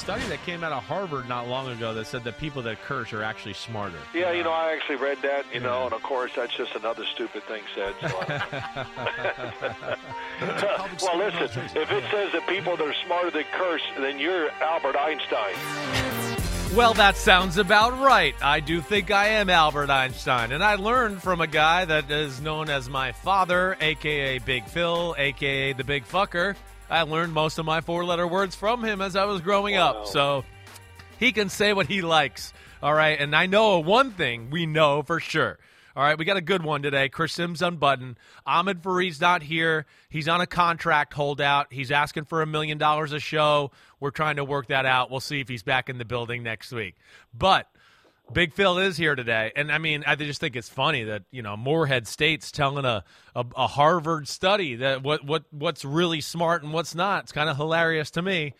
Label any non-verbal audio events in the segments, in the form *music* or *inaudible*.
There was a study that came out of Harvard not long ago that said that people that curse are actually smarter. Yeah, you know, I actually read that, you know, and of course that's just another stupid thing said. So *laughs* well, listen, if it says that people that are smarter than curse, then you're Albert Einstein. Well, that sounds about right. I do think I am Albert Einstein, and I learned from a guy that is known as my father, aka Big Phil, aka the Big Fucker. I learned most of my four letter words from him as I was growing Wow. up. So he can say what he likes. All right. And I know one thing we know for sure. All right. We got a good one today. Chris Simms unbuttoned. Ahmed Fareed's not here. He's on a contract holdout. He's asking for a million dollars a show. We're trying to work that out. We'll see if he's back in the building next week. But Big Phil is here today, and I mean, I just think it's funny that you know Morehead State's telling a, a, a Harvard study that what what what's really smart and what's not. It's kind of hilarious to me.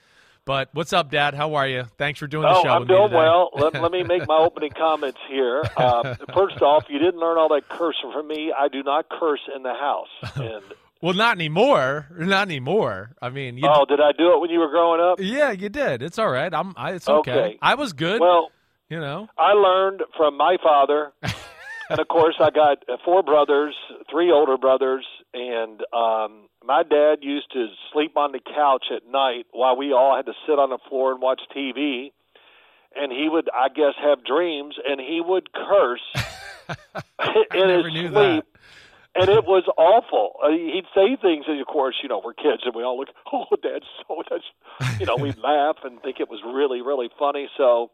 But what's up, Dad? How are you? Thanks for doing the Oh, show. I'm with me doing well. Let, *laughs* let me make my opening comments here. Uh, first off, you didn't learn all that cursing from me. I do not curse in the house. And *laughs* Well, not anymore. Not anymore. I mean, you oh, did I do it when you were growing up? yeah, you did. It's all right. I'm. I, it's okay. Okay. I was good. Well, you know. I learned from my father, *laughs* and of course, I got four brothers, three older brothers, and um, my dad used to sleep on the couch at night while we all had to sit on the floor and watch TV. And he would, I guess, have dreams, and he would curse *laughs* *laughs* in his sleep. that. And it was awful. Uh, he'd say things, and of course, you know, we're kids, and we all look, "Oh, Dad's so that's," you know, we'd laugh and think it was really, really funny. So,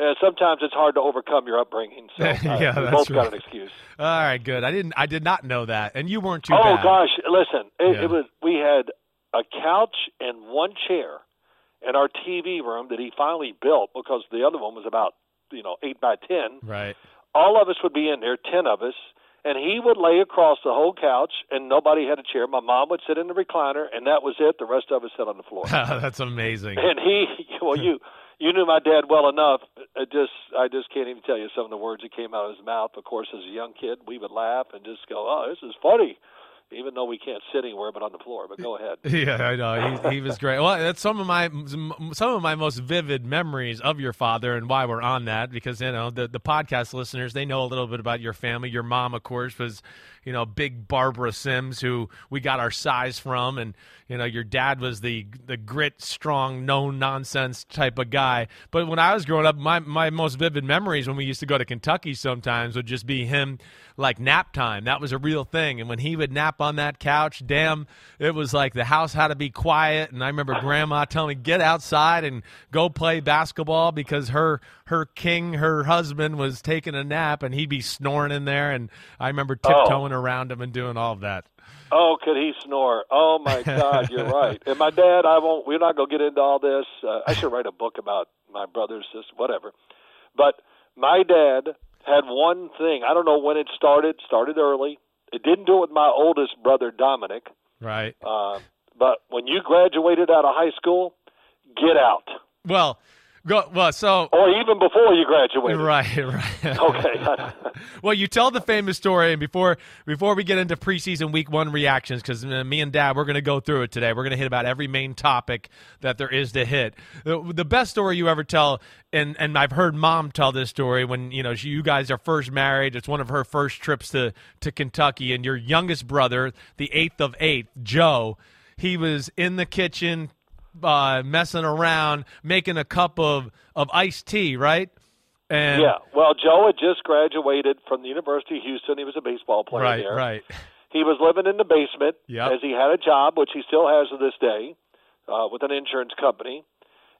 uh, sometimes it's hard to overcome your upbringing. So, *laughs* uh, Yeah, we both got an excuse. All right, good. I didn't. I did not know that, and you weren't too oh bad. gosh, listen, it, Yeah. it was. We had a couch and one chair in our TV room that he finally built because the other one was about you know eight by ten. Right. all of us would be in there, ten of us, and he would lay across the whole couch, and nobody had a chair. My mom would sit in the recliner, and that was it. The rest of us sat on the floor. *laughs* That's amazing. and he, *laughs* well, you you knew my dad well enough. I just I just can't even tell you some of the words that came out of his mouth. Of course, as a young kid, we would laugh and just go, "Oh, this is funny," even though we can't sit anywhere but on the floor. But go ahead. *laughs* Yeah, I know. He, he was great. Well, that's some of my some of my most vivid memories of your father, and why we're on that because you know the the podcast listeners they know a little bit about your family. Your mom, of course, was you know big Barbara Simms, who we got our size from, and you know your dad was the the grit, strong, no nonsense type of guy. But when I was growing up, my my most vivid memories when we used to go to Kentucky sometimes would just be him like nap time. That was a real thing. And when he would nap on that couch, damn, it was like the house had to be quiet. And I remember grandma telling me, get outside and go play basketball because her her king, her husband, was taking a nap and he'd be snoring in there. And I remember tiptoeing around him and doing all of that. Oh, could he snore? Oh my *laughs* God, you're right. And my dad, I won't. We're not going to get into all this. Uh, I should write a book about my brothers, this whatever. But my dad had one thing. I don't know when it started. Started early. It didn't do it with my oldest brother Dominic. Right. Uh, but when you graduated out of high school, get out. Well, go, well, so. Or even before you graduated. Right, *laughs* right. Okay. *laughs* well, you tell the famous story, and before before we get into preseason week one reactions, because uh, me and Dad we're going to go through it today. We're going to hit about every main topic that there is to hit. The, the best story you ever tell, and and I've heard Mom tell this story when you know she, you guys are first married. It's one of her first trips to to Kentucky, and your youngest brother, the eighth of eighth, Joe, he was in the kitchen uh, messing around, making a cup of of iced tea, right? And yeah. Well, Joe had just graduated from the University of Houston. He was a baseball player right, there. right. He was living in the basement Yep. as he had a job, which he still has to this day, uh, with an insurance company.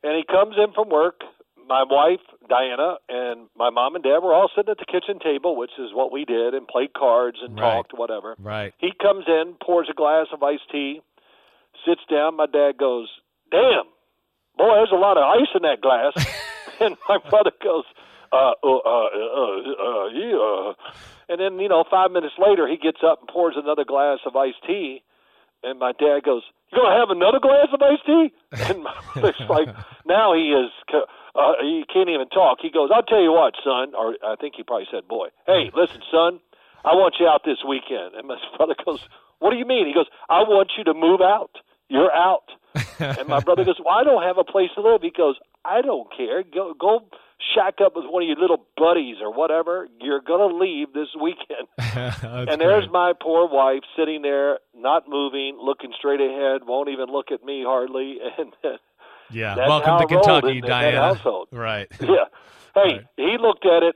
And he comes in from work. My wife, Diana, and my mom and dad were all sitting at the kitchen table, which is what we did, and played cards and Right. talked, whatever. Right. He comes in, pours a glass of iced tea, sits down. My dad goes, "Damn, boy, there's a lot of ice in that glass." *laughs* and my brother goes, uh, uh, uh, uh, uh, yeah. And then, you know, five minutes later, he gets up and pours another glass of iced tea. And my dad goes, "You gonna have another glass of iced tea?" *laughs* And my brother's like, now he is, co- uh, he can't even talk. He goes, "I'll tell you what, son," or I think he probably said, "Boy, hey, listen, son, I want you out this weekend." And my *laughs* brother goes, "What do you mean?" He goes, "I want you to move out. You're out." and my brother goes, *laughs* "Well, I don't have a place to live." He goes, "I don't care. Go, go." Shack up with one of your little buddies or whatever. You're gonna leave this weekend. *laughs* And there's great. my poor wife sitting there, not moving, looking straight ahead, won't even look at me hardly. *laughs* And yeah. Welcome to Kentucky, in Diana. household. Right. yeah, hey, Right. he looked at it.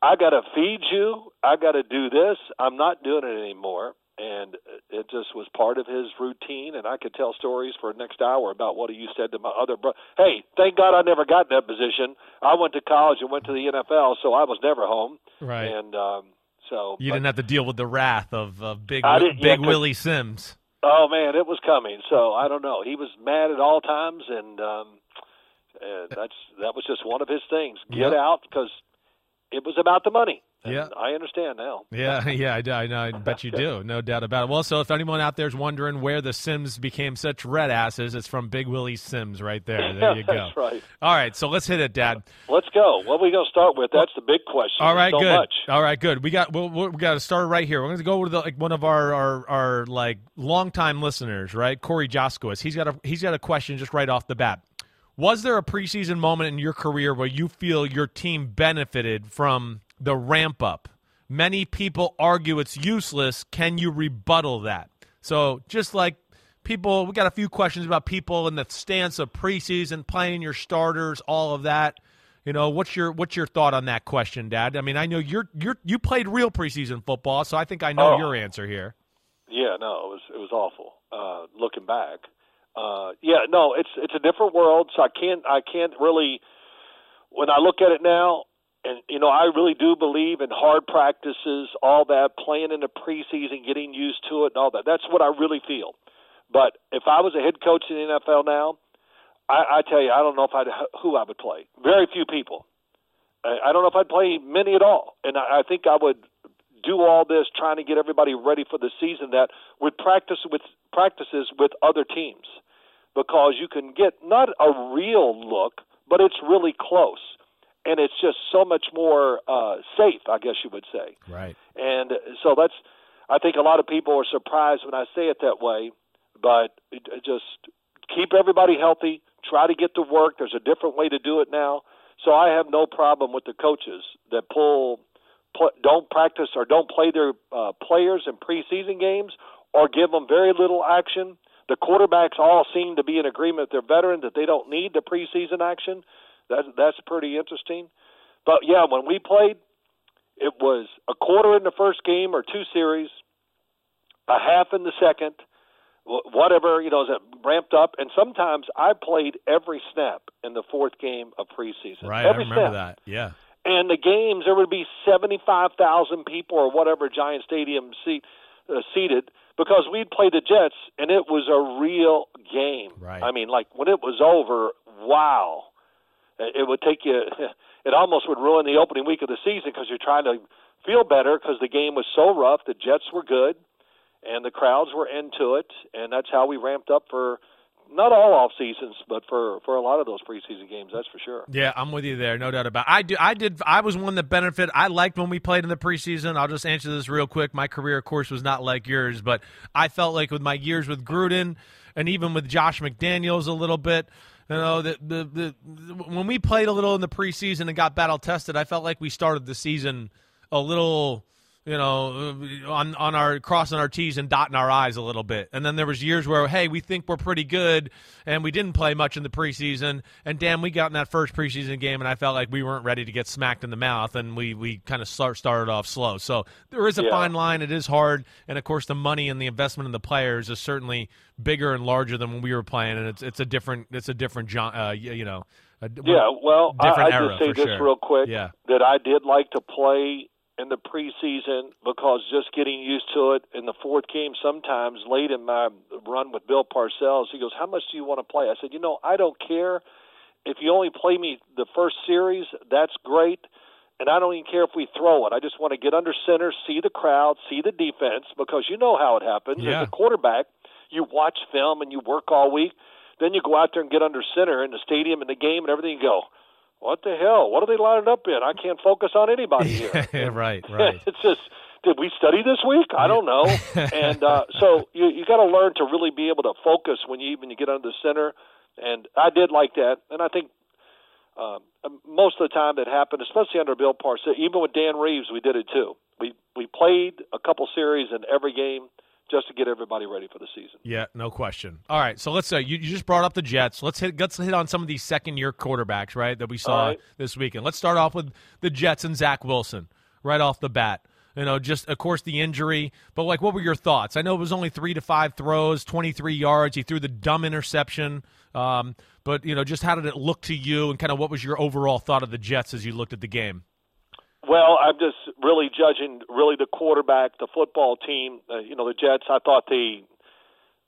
I got to feed you. I got to do this. I'm not doing it anymore. And it just was part of his routine. And I could tell stories for the next hour about what he said to my other brother. Hey, thank God I never got in that position. I went to college and went to the NFL, so I was never home. Right. And um, so you but- didn't have to deal with the wrath of, of big didn't- yeah, Willie Simms. Oh man, it was coming. So I don't know. He was mad at all times, and um, and that's that was just one of his things. Get Yep. out because it was about the money. And Yeah. I understand now. *laughs* Yeah, *laughs* yeah, I, I know. I bet you do. No doubt about it. Well, so if anyone out there is wondering where the Simms became such red asses, it's from Big Willie Simms right there. *laughs* There you go. That's right. All right, so let's hit it, Dad. Let's go. What are we going to start with? That's the big question. All right, so good. Much. All right, good. We got we'll, we got to start right here. We're going to go with the, like one of our, our our like longtime listeners, right? Corey Joskowitz. He's got a he's got a question just right off the bat. Was there a preseason moment in your career where you feel your team benefited from the ramp up? Many people argue it's useless. Can you rebuttal that? So, just like people, we got a few questions about people and the stance of preseason, playing your starters, all of that. You know, what's your what's your thought on that question, Dad? I mean, I know you're you're you played real preseason football, so I think I know Oh. your answer here. Yeah, no, it was it was awful. Uh, looking back, uh, yeah, no, it's it's a different world. So I can't I can't really when I look at it now, and you know I really do believe in hard practices, all that playing in the preseason, getting used to it, and all that. That's what I really feel. But if I was a head coach in the NFL now, I, I tell you, I don't know if I'd who I would play. Very few people. I, I don't know if I'd play many at all, and I, I think I would do all this trying to get everybody ready for the season that would practice with practices with other teams because you can get not a real look, but it's really close, and it's just so much more uh, safe, I guess you would say. Right. And so that's, I think a lot of people are surprised when I say it that way, but it, it just keep everybody healthy, try to get to work. There's a different way to do it now. So I have no problem with the coaches that pull, pl- don't practice or don't play their uh, players in preseason games or give them very little action. The quarterbacks all seem to be in agreement with their veterans that they don't need the preseason action. That's that's pretty interesting. But yeah, when we played, it was a quarter in the first game or two series, a half in the second, whatever you know, as it ramped up. And sometimes I played every snap in the fourth game of preseason. Right. every I remember snap. that. Yeah. And the games, there would be seventy-five thousand people or whatever Giant Stadium seat uh, seated because we'd play the Jets, and it was a real game. Right. I mean, like when it was over, wow, it would take you. *laughs* It almost would ruin the opening week of the season because you're trying to feel better because the game was so rough. The Jets were good, and the crowds were into it, and that's how we ramped up for not all off seasons, but for for a lot of those preseason games. That's for sure. Yeah, I'm with you there, no doubt about. It. I do. I did. I was one that benefit. I liked when we played in the preseason. I'll just answer this real quick. My career, of course, was not like yours, but I felt like with my years with Gruden and even with Josh McDaniels a little bit. You know, the, the the when we played a little in the preseason and got battle tested, I felt like we started the season a little you know, on on our crossing our T's and dotting our I's a little bit. And then there was years where, hey, we think we're pretty good, and we didn't play much in the preseason. And damn, we got in that first preseason game, and I felt like we weren't ready to get smacked in the mouth, and we we kind of start, started off slow. So there is a Yeah. fine line. It is hard, and of course, the money and the investment in the players is certainly bigger and larger than when we were playing, and it's it's a different it's a different uh, you know. A, Yeah, well, I, I just say this sure. real quick Yeah. that I did like to play in the preseason because just getting used to it in the fourth game sometimes late in my run with Bill Parcells, he goes, How much do you want to play? I said, You know, I don't care. If you only play me the first series, that's great. And I don't even care if we throw it. I just want to get under center, see the crowd, see the defense, because you know how it happens. Yeah. As a quarterback, you watch film and you work all week. Then you go out there and get under center in the stadium in the game and everything. You go, what the hell? What are they lining up in? I can't focus on anybody *laughs* here. right, right. *laughs* it's just, did we study this week? I don't know. and uh, *laughs* so you you got to learn to really be able to focus when you even you get under the center. And I did like that, and I think um, most of the time that happened, especially under Bill Parcells, even with Dan Reeves, we did it too. We we played a couple series in every game just to get everybody ready for the season. Yeah, no question. All right, so let's say you, you just brought up the Jets. Let's hit let's hit on some of these second year quarterbacks, right? That we saw right. this weekend. Let's start off with the Jets and Zach Wilson right off the bat. You know, just of course the injury, but like, what were your thoughts? I know it was only three to five throws, twenty three yards. He threw the dumb interception, um, but you know, just how did it look to you, and kind of what was your overall thought of the Jets as you looked at the game? Well, I'm just really judging really the quarterback, the football team. Uh, you know, the Jets. I thought the.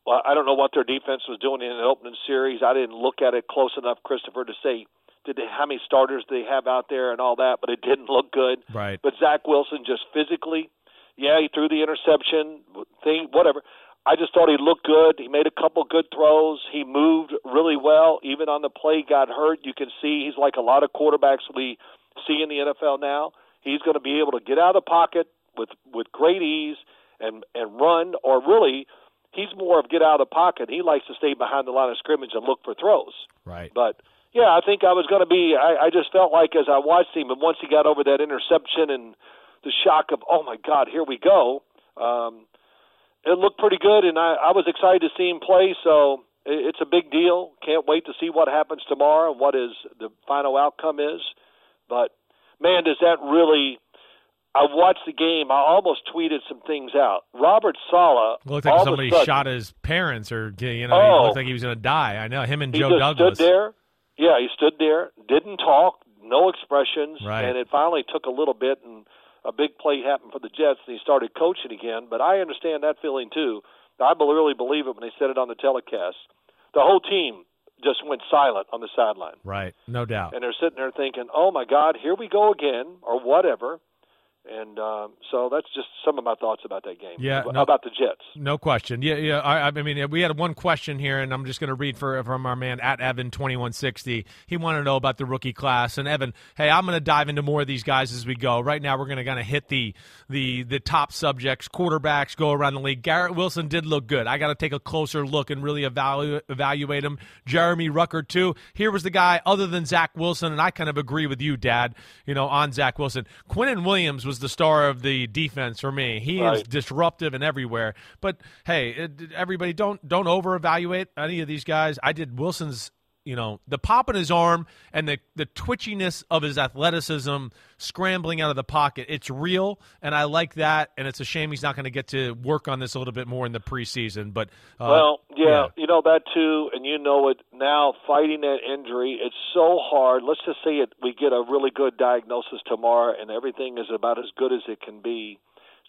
Well, I don't know what their defense was doing in the opening series. I didn't look at it close enough, Christopher, to say did they, how many starters they have out there and all that. But it *laughs* didn't look good. Right. But Zach Wilson just physically, yeah, he threw the interception thing, whatever. I just thought he looked good. He made a couple good throws. He moved really well. Even on the play, got hurt. You can see he's like a lot of quarterbacks we see in the NFL now. He's going to be able to get out of the pocket with with great ease and and run, or really, he's more of get out of the pocket. He likes to stay behind the line of scrimmage and look for throws. Right. But yeah, I think I was going to be. I, I just felt like as I watched him, and once he got over that interception and the shock of, oh my God, here we go. Um, it looked pretty good, and I, I was excited to see him play. So it's a big deal. Can't wait to see what happens tomorrow and what is the final outcome is. But man, does that really? I watched the game. I almost tweeted some things out. Robert Saleh. It looked like all of a somebody sudden- shot his parents, or you know, Oh. he looked oh. like he was going to die. I know him and Joe Douglas. stood there. Yeah, he stood there, didn't talk, no expressions, Right. and it finally took a little bit, and a big play happened for the Jets, and he started coaching again. But I understand that feeling too. I really believe it when they said it on the telecast. The whole team just went silent on the sideline, Right, no doubt. and they're sitting there thinking, "Oh my God, here we go again," or whatever. And um, so that's just some of my thoughts about that game. Yeah, no- about the Jets. No question. Yeah, yeah. I, I mean, we had one question here, and I'm just going to read for from our man at Evan twenty one sixty. He wanted to know about the rookie class, and Evan, hey, I'm going to dive into more of these guys as we go. Right now, we're going to kind of hit the the the top subjects, quarterbacks, go around the league. Garrett Wilson did look good. I got to take a closer look and really evaluate evaluate him. Jeremy Ruckert too. Here was the guy other than Zach Wilson, and I kind of agree with you, Dad. You know, on Zach Wilson, Quinnen Williams was the star of the defense for me. He is disruptive and everywhere. But hey, it, everybody don't don't over evaluate any of these guys. I did Wilson's, you know, the pop in his arm and the the twitchiness of his athleticism, scrambling out of the pocket. It's real, and I like that. And it's a shame he's not going to get to work on this a little bit more in the preseason. But uh, Well, yeah, yeah. you know that too, and you know it now. Fighting that injury, it's so hard. Let's just say it. We get a really good diagnosis tomorrow, and everything is about as good as it can be.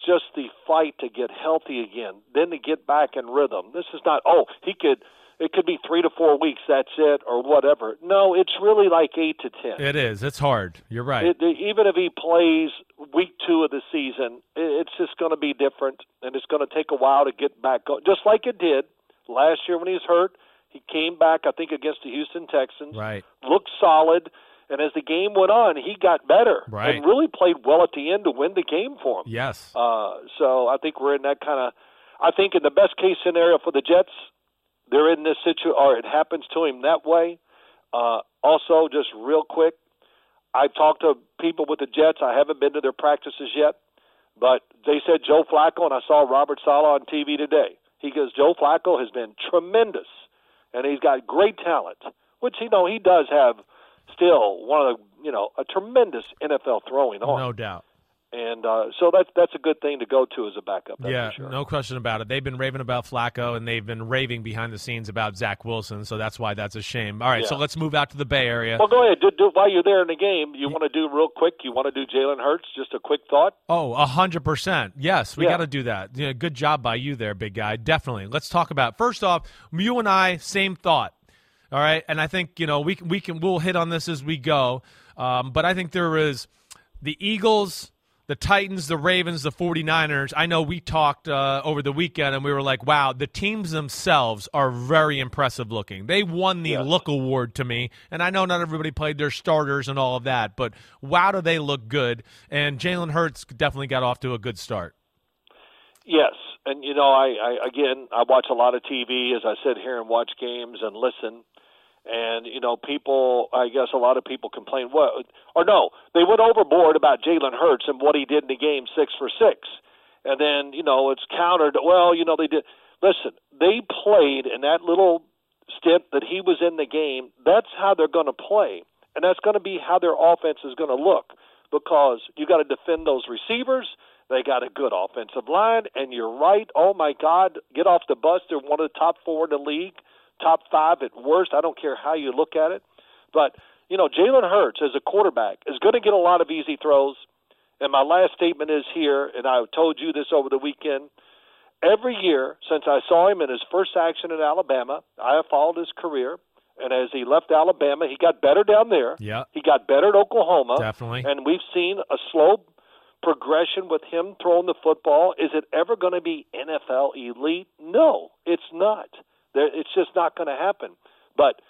Just the fight to get healthy again, then to get back in rhythm. This is not. Oh, he could. It could be three to four weeks. That's it, or whatever. No, it's really like eight to ten. it is. It's hard. You're right. It, even if he plays week two of the season, it's just going to be different, and it's going to take a while to get back. Go- just like it did last year when he was hurt, he came back. I think against the Houston Texans, right. looked solid, and as the game went on, he got better Right. and really played well at the end to win the game for him. Yes. Uh, so I think we're in that kind of. I think in the best case scenario for the Jets, they're in this situation, or it happens to him that way. Uh, also, just real quick, I've talked to people with the Jets. I haven't been to their practices yet, But they said Joe Flacco, and I saw Robert Saleh on TV today. He goes, Joe Flacco has been tremendous, and he's got great talent, which you know he does have still one of the you know a tremendous NFL throwing arm. No doubt and uh, so that's that's a good thing to go to as a backup. yeah, sure. no question about it. They've been raving about Flacco, and they've been raving behind the scenes about Zach Wilson. So that's why that's a shame. All right, yeah. so let's move out to the Bay Area. Well, go ahead. Do, do, while you're there in the game, you want to do real quick. You want to do Jalen Hurts? Just a quick thought. Oh, a hundred percent. Yes, we Yeah. got to do that. Yeah, good job by you there, big guy. Definitely. Let's talk about first off, you and I, same thought. All right, and I think you know we we can we'll hit on this as we go. Um, but I think there is the Eagles, the Titans, the Ravens, the 49ers. I know we talked uh, over the weekend and we were like, wow, the teams themselves are very impressive looking. They won the look award to me. And I know not everybody played their starters and all of that, but wow, do they look good. And Jalen Hurts definitely got off to a good start. Yes, and you know, I, I again, I watch a lot of TV as I sit here and watch games and listen. And you know, people, I guess a lot of people complain. What or no, they went overboard about Jalen Hurts and what he did in the game, six for six. And then you know, it's countered. Well, you know, they did. Listen, they played in that little stint that he was in the game. That's how they're going to play, and that's going to be how their offense is going to look because you got to defend those receivers. They got a good offensive line, and you're right. Oh my God, get off the bus. They're one of the top four in the league, top five at worst. I don't care how you look at it, but you know Jalen Hurts as a quarterback is going to get a lot of easy throws. And my last statement is here, and I told you this over the weekend. Every year since I saw him in his first action in Alabama, I have followed his career. And as he left Alabama, he got better down there. Yeah. He got better at Oklahoma. Definitely. And we've seen a slow progression with him throwing the football. Is it ever going to be NFL elite? No, it's not. It's just not going to happen. But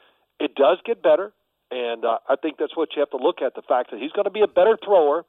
it does get better, and uh, I think that's what you have to look at the fact that he's going to be a better thrower.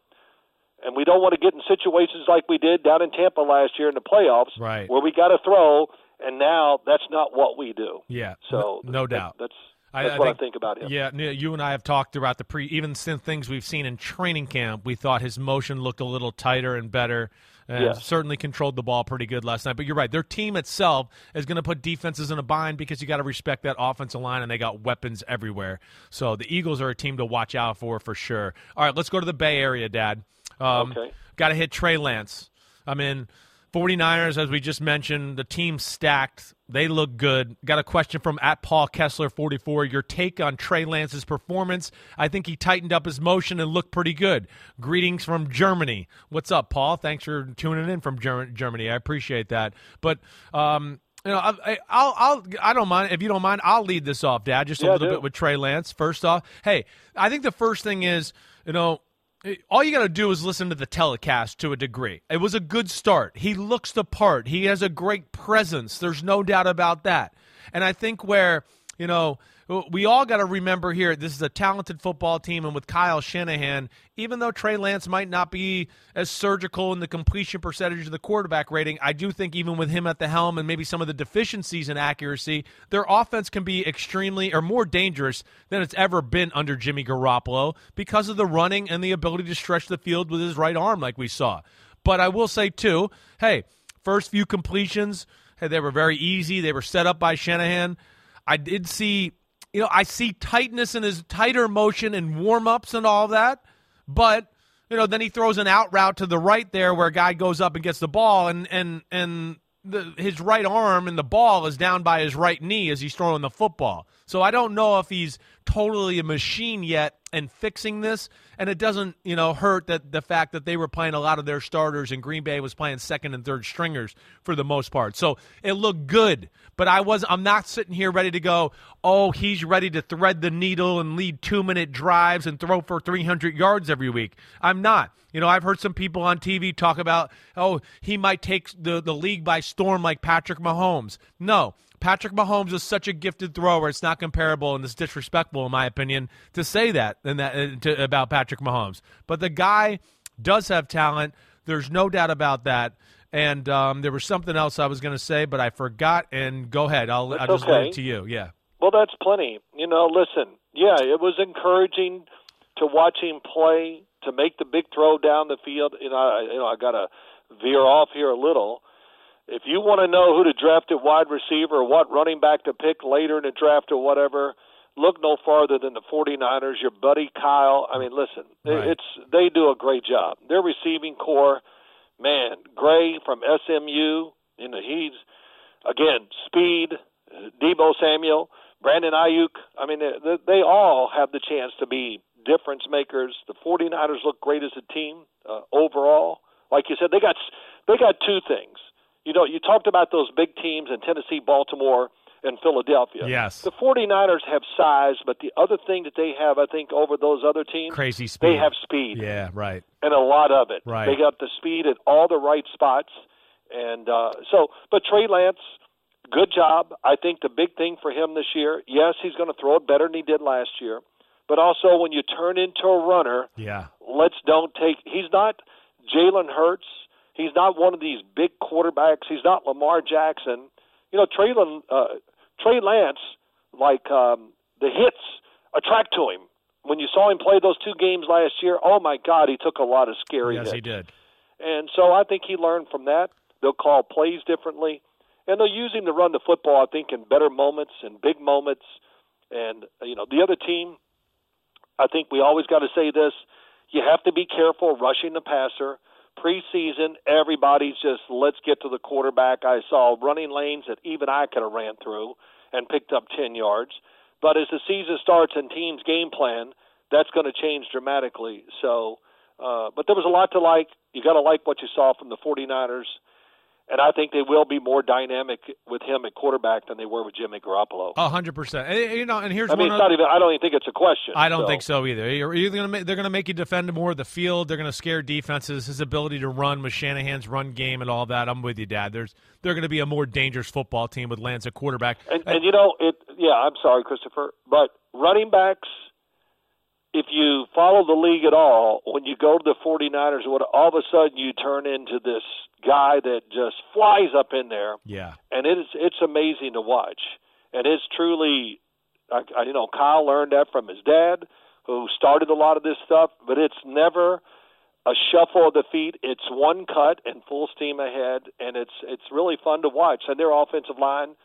And we don't want to get in situations like we did down in Tampa last year in the playoffs, Right. where we got to throw, and now that's not what we do. Yeah. So no, no that- doubt. that's I- that's I what think- I think about him. Yeah, you and I have talked throughout the pre, even since things we've seen in training camp. We thought his motion looked a little tighter and better, and Yeah. certainly controlled the ball pretty good last night. But you're right, their team itself is going to put defenses in a bind because you got to respect that offensive line, and they got weapons everywhere. So the Eagles are a team to watch out for for sure. All right, let's go to the Bay Area, Dad. Um, Okay. Got to hit Trey Lance. I mean, 49ers, as we just mentioned, the team stacked. They look good. Got a question from at Paul Kessler 44. Your take on Trey Lance's performance? I think he tightened up his motion and looked pretty good. Greetings from Germany. What's up, Paul? Thanks for tuning in from Ger- Germany. I appreciate that. But um, you know, I, I'll, I'll, I don't mind if you don't mind. I'll lead this off, Dad, just a Yeah, little bit with Trey Lance. First off, hey, I think the first thing is, you know, all you got to do is listen to the telecast to a degree. It was a good start. He looks the part. He has a great presence. There's no doubt about that. And I think where, you know, we all got to remember here this is a talented football team. And with Kyle Shanahan, even though Trey Lance might not be as surgical in the completion percentage of the quarterback rating, I do think even with him at the helm and maybe some of the deficiencies in accuracy, their offense can be extremely or more dangerous than it's ever been under Jimmy Garoppolo because of the running and the ability to stretch the field with his right arm, like we saw. But I will say, too, hey, first few completions, hey, they were very easy. They were set up by Shanahan. I did see, you know, I see tightness in his tighter motion and warm ups and all that, but you know, then he throws an out route to the right there where a guy goes up and gets the ball, and and and the, his right arm and the ball is down by his right knee as he's throwing the football. So I don't know if he's totally a machine yet and fixing this. And it doesn't, you know, hurt that the fact that they were playing a lot of their starters and Green Bay was playing second and third stringers for the most part. So it looked good. But I was I'm not sitting here ready to go, oh, he's ready to thread the needle and lead two minute drives and throw for 300 yards every week. I'm not. You know, I've heard some people on TV talk about, oh, he might take the, the league by storm like Patrick Mahomes. No, Patrick Mahomes is such a gifted thrower; it's not comparable, and it's disrespectful, in my opinion, to say that and that uh, to, about Patrick Mahomes. But the guy does have talent. There's no doubt about that. And um, there was something else I was going to say, but I forgot. And go ahead. I'll, I'll just leave it to you. Yeah. Well, that's plenty. You know, listen, yeah, it was encouraging to watch him play to make the big throw down the field. You know, I, you know, I got to veer off here a little. If you want to know who to draft at wide receiver or what running back to pick later in the draft or whatever, look no farther than the 49ers. Your buddy Kyle. I mean, listen, Right. it's they do a great job. Their receiving corps, man, Gray from SMU. You know, he's again speed. Deebo Samuel, Brandon Aiyuk. I mean, they, they all have the chance to be difference makers. The 49ers look great as a team uh, overall. Like you said, they got they got two things. You know, you talked about those big teams in Tennessee, Baltimore, and Philadelphia. Yes. The 49ers have size, but the other thing that they have, I think, over those other teams, Crazy speed. they have speed Yeah, right. and a lot of it. Right. They got the speed at all the right spots, and uh, so. But Trey Lance, good job. I think the big thing for him this year, yes, he's going to throw it better than he did last year, but also when you turn into a runner, Yeah. let's don't take. He's not Jalen Hurts. He's not one of these big quarterbacks. He's not Lamar Jackson. You know, Trey, uh, Trey Lance, like um, the hits attract to him. When you saw him play those two games last year, oh my God, he took a lot of scary Yes, hits. he did. And so I think he learned from that. They'll call plays differently, and they'll use him to run the football. I think in better moments and big moments. And you know, the other team, I think we always got to say this: you have to be careful rushing the passer. Preseason, everybody's just let's get to the quarterback. I saw running lanes that even I could have ran through and picked up ten yards. But as the season starts and teams game plan, that's going to change dramatically. So, uh, but there was a lot to like. You got to like what you saw from the 49ers. And I think they will be more dynamic with him at quarterback than they were with Jimmy Garoppolo. A hundred percent. And, You know, and here's I mean, it's not even. I don't even think it's a question. I don't So, think so either. You're either gonna make, they're going to make you defend more of the field. They're going to scare defenses. His ability to run with Shanahan's run game and all that. I'm with you, Dad. There's they're going to be a more dangerous football team with Lance at quarterback. And, and you know, it. Yeah, I'm sorry, Christopher, but running backs. If you follow the league at all, when you go to the 49ers, what all of a sudden you turn into this guy that just flies up in there. yeah, and it is it's amazing to watch. And it's truly, I, I, you know, Kyle learned that from his dad, who started a lot of this stuff. But it's never a shuffle of the feet. It's one cut and full steam ahead, and it's it's really fun to watch. And their offensive line,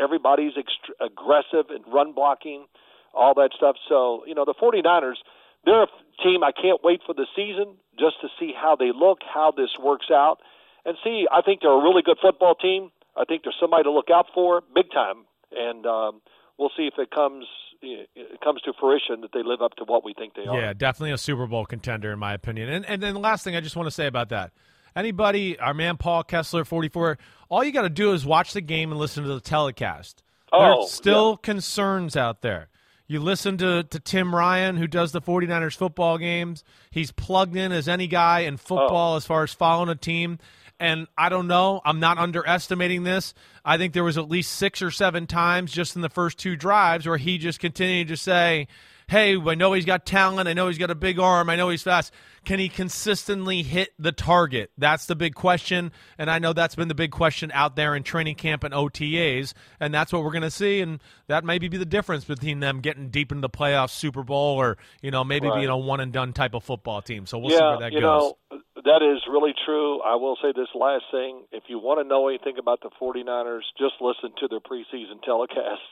everybody's ext- aggressive and run blocking, all that stuff. So you know, the 49ers, they're a team I can't wait for the season just to see how they look, how this works out, and see. I think they're a really good football team. I think they're somebody to look out for, big time, and um, we'll see if it comes it comes to fruition that they live up to what we think they are. yeah, definitely a Super Bowl contender in my opinion. And and then the last thing I just want to say about that. Anybody, our man Paul Kessler, 44. All you got to do is watch the game and listen to the telecast. Oh, There's still concerns out there. You listen to, to Tim Ryan, who does the 49ers football games. He's plugged in as any guy in football oh. as far as following a team. And I don't know. I'm not underestimating this. I think there was at least six or seven times just in the first two drives where he just continued to say, hey, I know he's got talent. I know he's got a big arm. I know he's fast. Can he consistently hit the target? That's the big question. And I know that's been the big question out there in training camp and OTAs. And that's what we're going to see. And that maybe be the difference between them getting deep into the playoffs, Super Bowl, or, you know, maybe Right. being a one and done type of football team. So we'll see yeah, where that you goes. know, that is really true. I will say this last thing. If you want to know anything about the 49ers, just listen to their preseason telecast.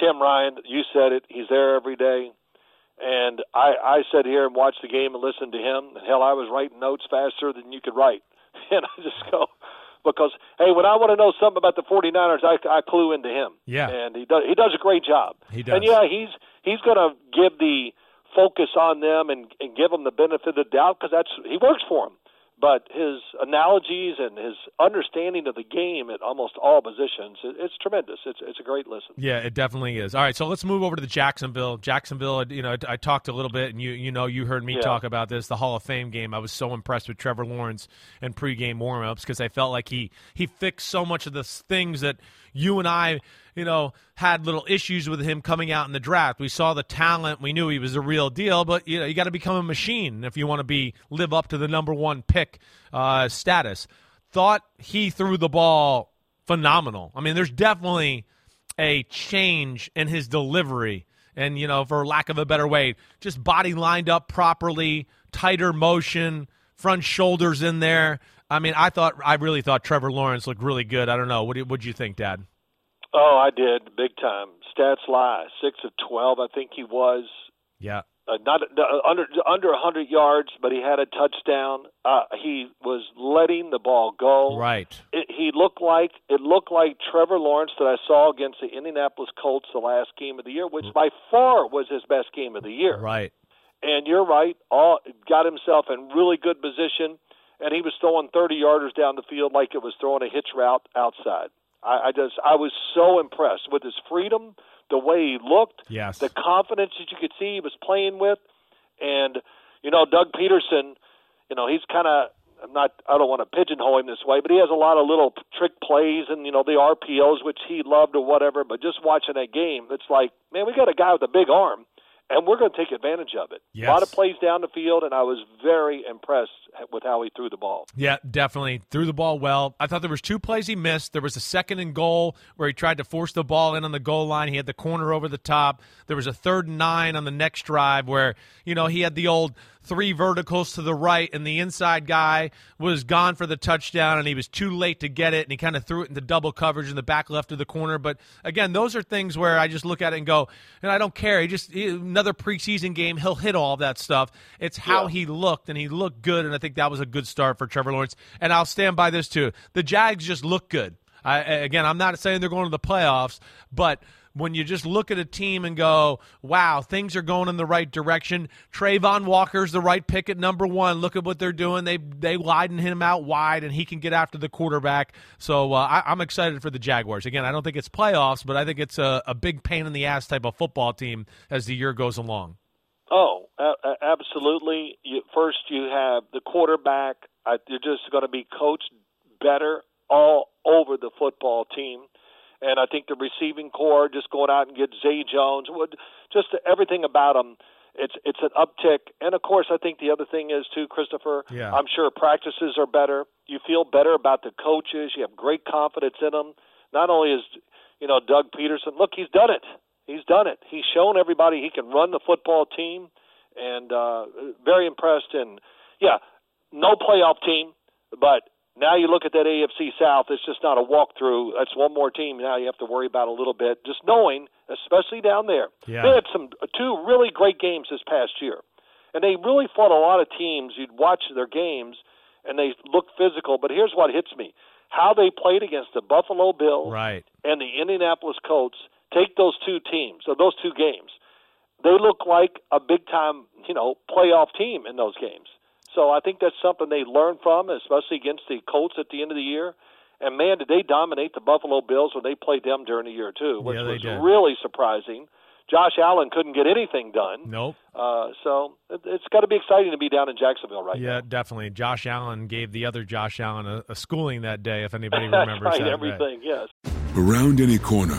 Tim Ryan, you said it. He's there every day. And I, I sat here and watched the game and listened to him. And hell, I was writing notes faster than you could write. *laughs* And I just go, because, hey, when I want to know something about the 49ers, I, I clue into him. Yeah. And he does, he does a great job. He does. And yeah, he's, he's going to give the focus on them and, and give them the benefit of the doubt because that's, he works for them but his analogies and his understanding of the game at almost all positions it, it's tremendous it's it's a great listen Yeah, it definitely is. All right, so let's move over to the Jacksonville. Jacksonville, you know, I talked a little bit, and you you know, you heard me Yeah. talk about this, the Hall of Fame game. I was so impressed with Trevor Lawrence and pregame warmups because I felt like he he fixed so much of the things that you and I, you know, had little issues with him coming out in the draft. We saw the talent, we knew he was a real deal, but you know, you got to become a machine if you want to be live up to the number one pick uh, status. Thought he threw the ball phenomenal. I mean, there's definitely a change in his delivery and, you know, for lack of a better way, just body lined up properly, tighter motion, front shoulders in there. I mean, I thought, I really thought Trevor Lawrence looked really good. I don't know. What do you, you think, Dad? Oh, I did big time. Stats lie. Six of twelve, I think he was. Yeah. Uh, not uh, under under 100 yards, but he had a touchdown. Uh, he was letting the ball go. Right. It, he looked like it looked like Trevor Lawrence that I saw against the Indianapolis Colts the last game of the year, which by far was his best game of the year. Right. And you're right. All got himself in really good position, and he was throwing 30 yarders down the field like it was throwing a hitch route outside. I, I just I was so impressed with his freedom, the way he looked, yes. the confidence that you could see he was playing with, and you know Doug Pederson, you know he's kind of I'm not I don't want to pigeonhole him this way, but he has a lot of little trick plays and you know the RPOs which he loved or whatever. But just watching that game, it's like man, we got a guy with a big arm and we're going to take advantage of it. Yes. A lot of plays down the field, and I was very impressed with how he threw the ball. Yeah, definitely threw the ball well. I thought there was two plays he missed. There was a second and goal where he tried to force the ball in on the goal line. He had the corner over the top. There was a third and nine on the next drive where you know he had the old three verticals to the right, and the inside guy was gone for the touchdown, and he was too late to get it, and he kind of threw it into double coverage in the back left of the corner. But again, those are things where I just look at it and go, and I don't care. He just another preseason game, he'll hit all of that stuff. It's how Yeah. he looked, and he looked good, and I think that was a good start for Trevor Lawrence. And I'll stand by this too. The Jags just look good. I, again, I'm not saying they're going to the playoffs, but when you just look at a team and go, wow, things are going in the right direction. Travon Walker's the right pick at number one. Look at what they're doing. They they widen him out wide, and he can get after the quarterback. So uh, I, I'm excited for the Jaguars. Again, I don't think it's playoffs, but I think it's a, a big pain in the ass type of football team as the year goes along. Oh, absolutely. You, first, you have the quarterback. I, you're just going to be coached better all over the football team. And I think the receiving corps, just going out and get Zay Jones, would just everything about him. It's it's an uptick, and of course, I think the other thing is too, Christopher. Yeah. I'm sure practices are better. You feel better about the coaches. You have great confidence in them. Not only is you know Doug Pederson, look, he's done it. He's done it. He's shown everybody he can run the football team, and uh, very impressed. And yeah, no playoff team, but now you look at that AFC South. It's just not a walkthrough. That's one more team now you have to worry about a little bit. Just knowing, especially down there, Yeah. they had some two really great games this past year, and they really fought a lot of teams. You'd watch their games, and they looked physical. But here's what hits me: how they played against the Buffalo Bills Right. and the Indianapolis Colts. Take those two teams, or those two games. They look like a big time, you know, playoff team in those games. So I think that's something they learn from, especially against the Colts at the end of the year. And man, did they dominate the Buffalo Bills when they played them during the year too, which Yeah, was did. really surprising. Josh Allen couldn't get anything done. Nope. Uh, so it, it's got to be exciting to be down in Jacksonville right Yeah, now. definitely. Josh Allen gave the other Josh Allen a, a schooling that day, if anybody That's *laughs* remembers right, that. everything. Yes. Around any corner,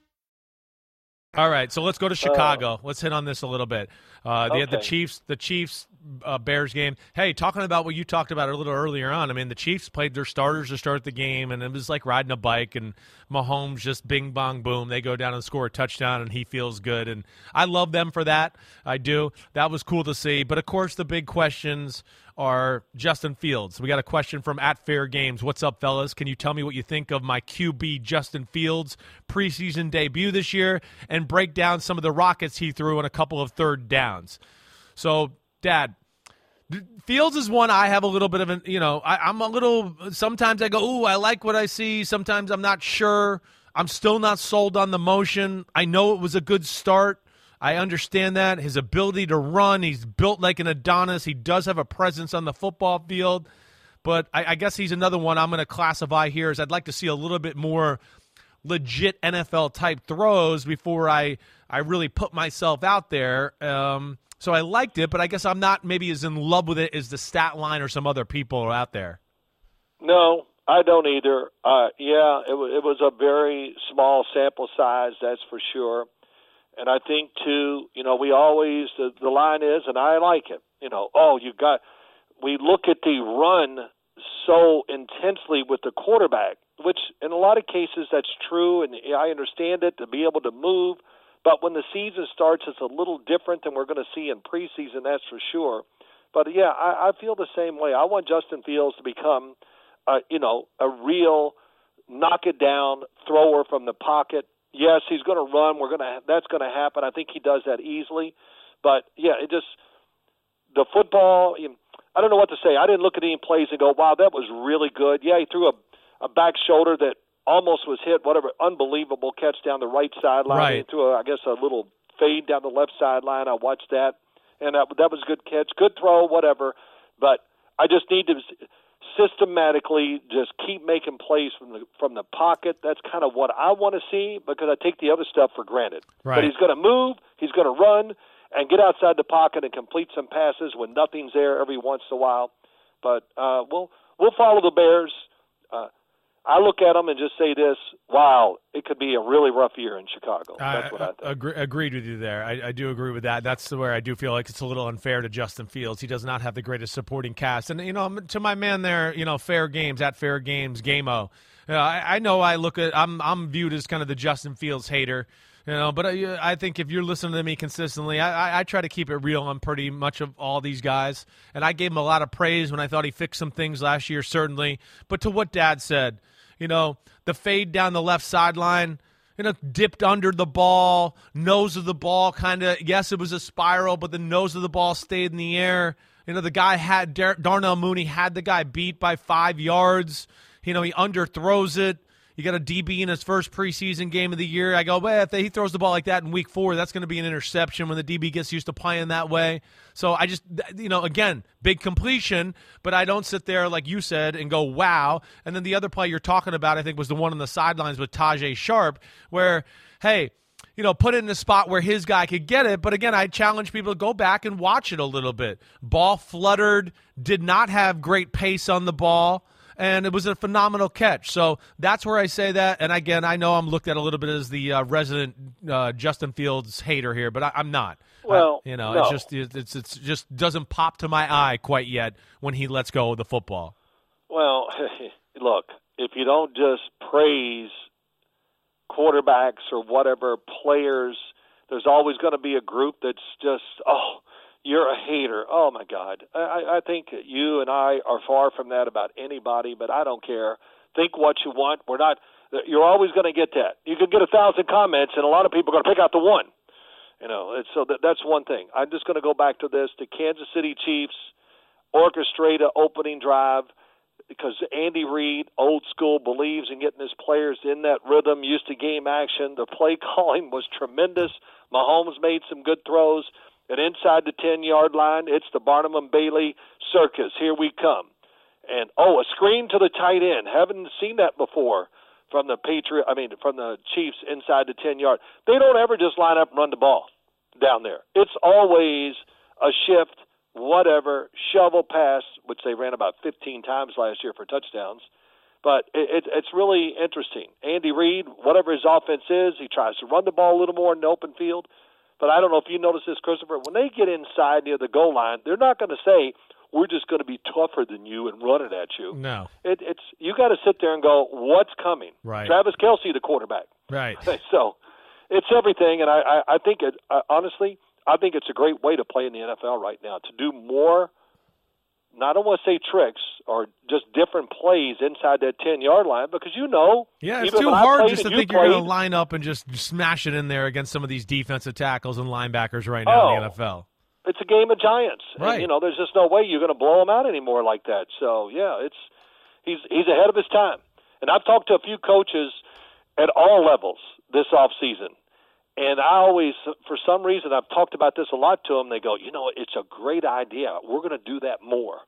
All right, so let's go to Chicago. let's hit on this a little bit. Uh, they had the Chiefs, the Chiefs uh, Bears game. Hey, talking about what you talked about a little earlier on. I mean, the Chiefs played their starters to start the game, and it was like riding a bike. And Mahomes just bing bong boom. They go down and score a touchdown, and he feels good. And I love them for that. I do. That was cool to see. But of course, the big questions are Justin Fields. We got a question from at Fair Games. What's up, fellas? Can you tell me what you think of my QB Justin Fields preseason debut this year and break down some of the rockets he threw on a couple of third downs? So, Dad, Fields is one I have a little bit of an, you know, I, I'm a little, sometimes I go, ooh, I like what I see. Sometimes I'm not sure. I'm still not sold on the motion. I know it was a good start. I understand that. His ability to run, he's built like an Adonis. He does have a presence on the football field. But I, I guess he's another one I'm going to classify here as I'd like to see a little bit more legit NFL type throws before I I really put myself out there. Um, so I liked it, but I guess I'm not maybe as in love with it as the stat line or some other people are out there. No, I don't either. Uh, yeah, it, w- it was a very small sample size, that's for sure. And I think too, you know, we always the, the line is, and I like it. You know, oh, you got. We look at the run so intensely with the quarterback, which in a lot of cases that's true, and I understand it to be able to move but when the season starts, it's a little different than we're going to see in preseason, that's for sure. But yeah, I, I feel the same way. I want Justin Fields to become, uh, you know, a real knock it down thrower from the pocket. Yes, he's going to run. We're going to that's going to happen. I think he does that easily. But yeah, it just the football. I don't know what to say. I didn't look at any plays and go, "Wow, that was really good." Yeah, he threw a a back shoulder that almost was hit. Whatever, unbelievable catch down the right sideline right. into a, I guess a little fade down the left sideline. I watched that, and that that was a good catch, good throw, whatever. But I just need to systematically just keep making plays from the from the pocket. That's kind of what I want to see because I take the other stuff for granted. Right. But he's going to move, he's going to run, and get outside the pocket and complete some passes when nothing's there every once in a while. But uh, we'll we'll follow the Bears. Uh, I look at them and just say this: Wow, it could be a really rough year in Chicago. That's what I, I. Agree, agreed with you there. I, I, do agree with that. That's where I do feel like it's a little unfair to Justin Fields. He does not have the greatest supporting cast. And you know, to my man there, you know, fair games at fair games, gameo. You know, I, I know I look at I'm I'm viewed as kind of the Justin Fields hater. You know, but uh, I, I, think if you're listening to me consistently, I, I, I, try to keep it real on pretty much of all these guys. And I gave him a lot of praise when I thought he fixed some things last year, certainly. But to what Dad said, you know, the fade down the left sideline, you know, dipped under the ball, nose of the ball kind of, yes, it was a spiral, but the nose of the ball stayed in the air. You know, the guy had, Dar- Darnell Mooney had the guy beat by five yards. You know, he underthrows it. You got a DB in his first preseason game of the year. I go, well, if he throws the ball like that in week four, that's going to be an interception when the DB gets used to playing that way. So I just, you know, again, big completion, but I don't sit there, like you said, and go, wow. And then the other play you're talking about, I think, was the one on the sidelines with Tajaé Sharpe, where, hey, you know, put it in a spot where his guy could get it. But again, I challenge people to go back and watch it a little bit. Ball fluttered, did not have great pace on the ball and it was a phenomenal catch. So that's where I say that. And again, I know I'm looked at a little bit as the uh, resident uh, Justin Fields hater here, but I, am not. Well, you know, no. it's just it's it's just doesn't pop to my eye quite yet when he lets go of the football. Well, *laughs* look, if you don't just praise quarterbacks or whatever players, there's always going to be a group that's just oh you're a hater. Oh my God, I, I think you and I are far from that about anybody, but I don't care. Think what you want. We're not. You're always going to get that. You could get a thousand comments, and a lot of people are going to pick out the one. You know, and so that, that's one thing. I'm just going to go back to this: the Kansas City Chiefs orchestrate a opening drive because Andy Reid, old school, believes in getting his players in that rhythm, used to game action. The play *laughs* calling was tremendous. Mahomes made some good throws. And inside the 10 yard line, it's the Barnum and Bailey circus. Here we come. And oh, a screen to the tight end. Haven't seen that before from the Patriot. I mean, from the Chiefs inside the 10 yard. They don't ever just line up and run the ball down there. It's always a shift, whatever, shovel pass, which they ran about 15 times last year for touchdowns. But it, it, it's really interesting. Andy Reid, whatever his offense is, he tries to run the ball a little more in the open field. But I don't know if you notice this, Christopher. When they get inside near the goal line, they're not going to say, "We're just going to be tougher than you and run it at you." No, it, it's you got to sit there and go, "What's coming?" Right. Travis Kelce, the quarterback. Right. *laughs* so it's everything, and I, I, I think it uh, honestly, I think it's a great way to play in the NFL right now to do more I don't want to say tricks or just different plays inside that ten yard line because you know yeah it's too hard just to think you're going to line up and just smash it in there against some of these defensive tackles and linebackers right now oh, in the oh. NFL. It's a game of giants, right? And, you know, there's just no way you're going to blow them out anymore like that. So yeah, it's he's he's ahead of his time. And I've talked to a few coaches at all levels this off season and I always, for some reason, I've talked about this a lot to them. They go, you know, it's a great idea. We're going to do that more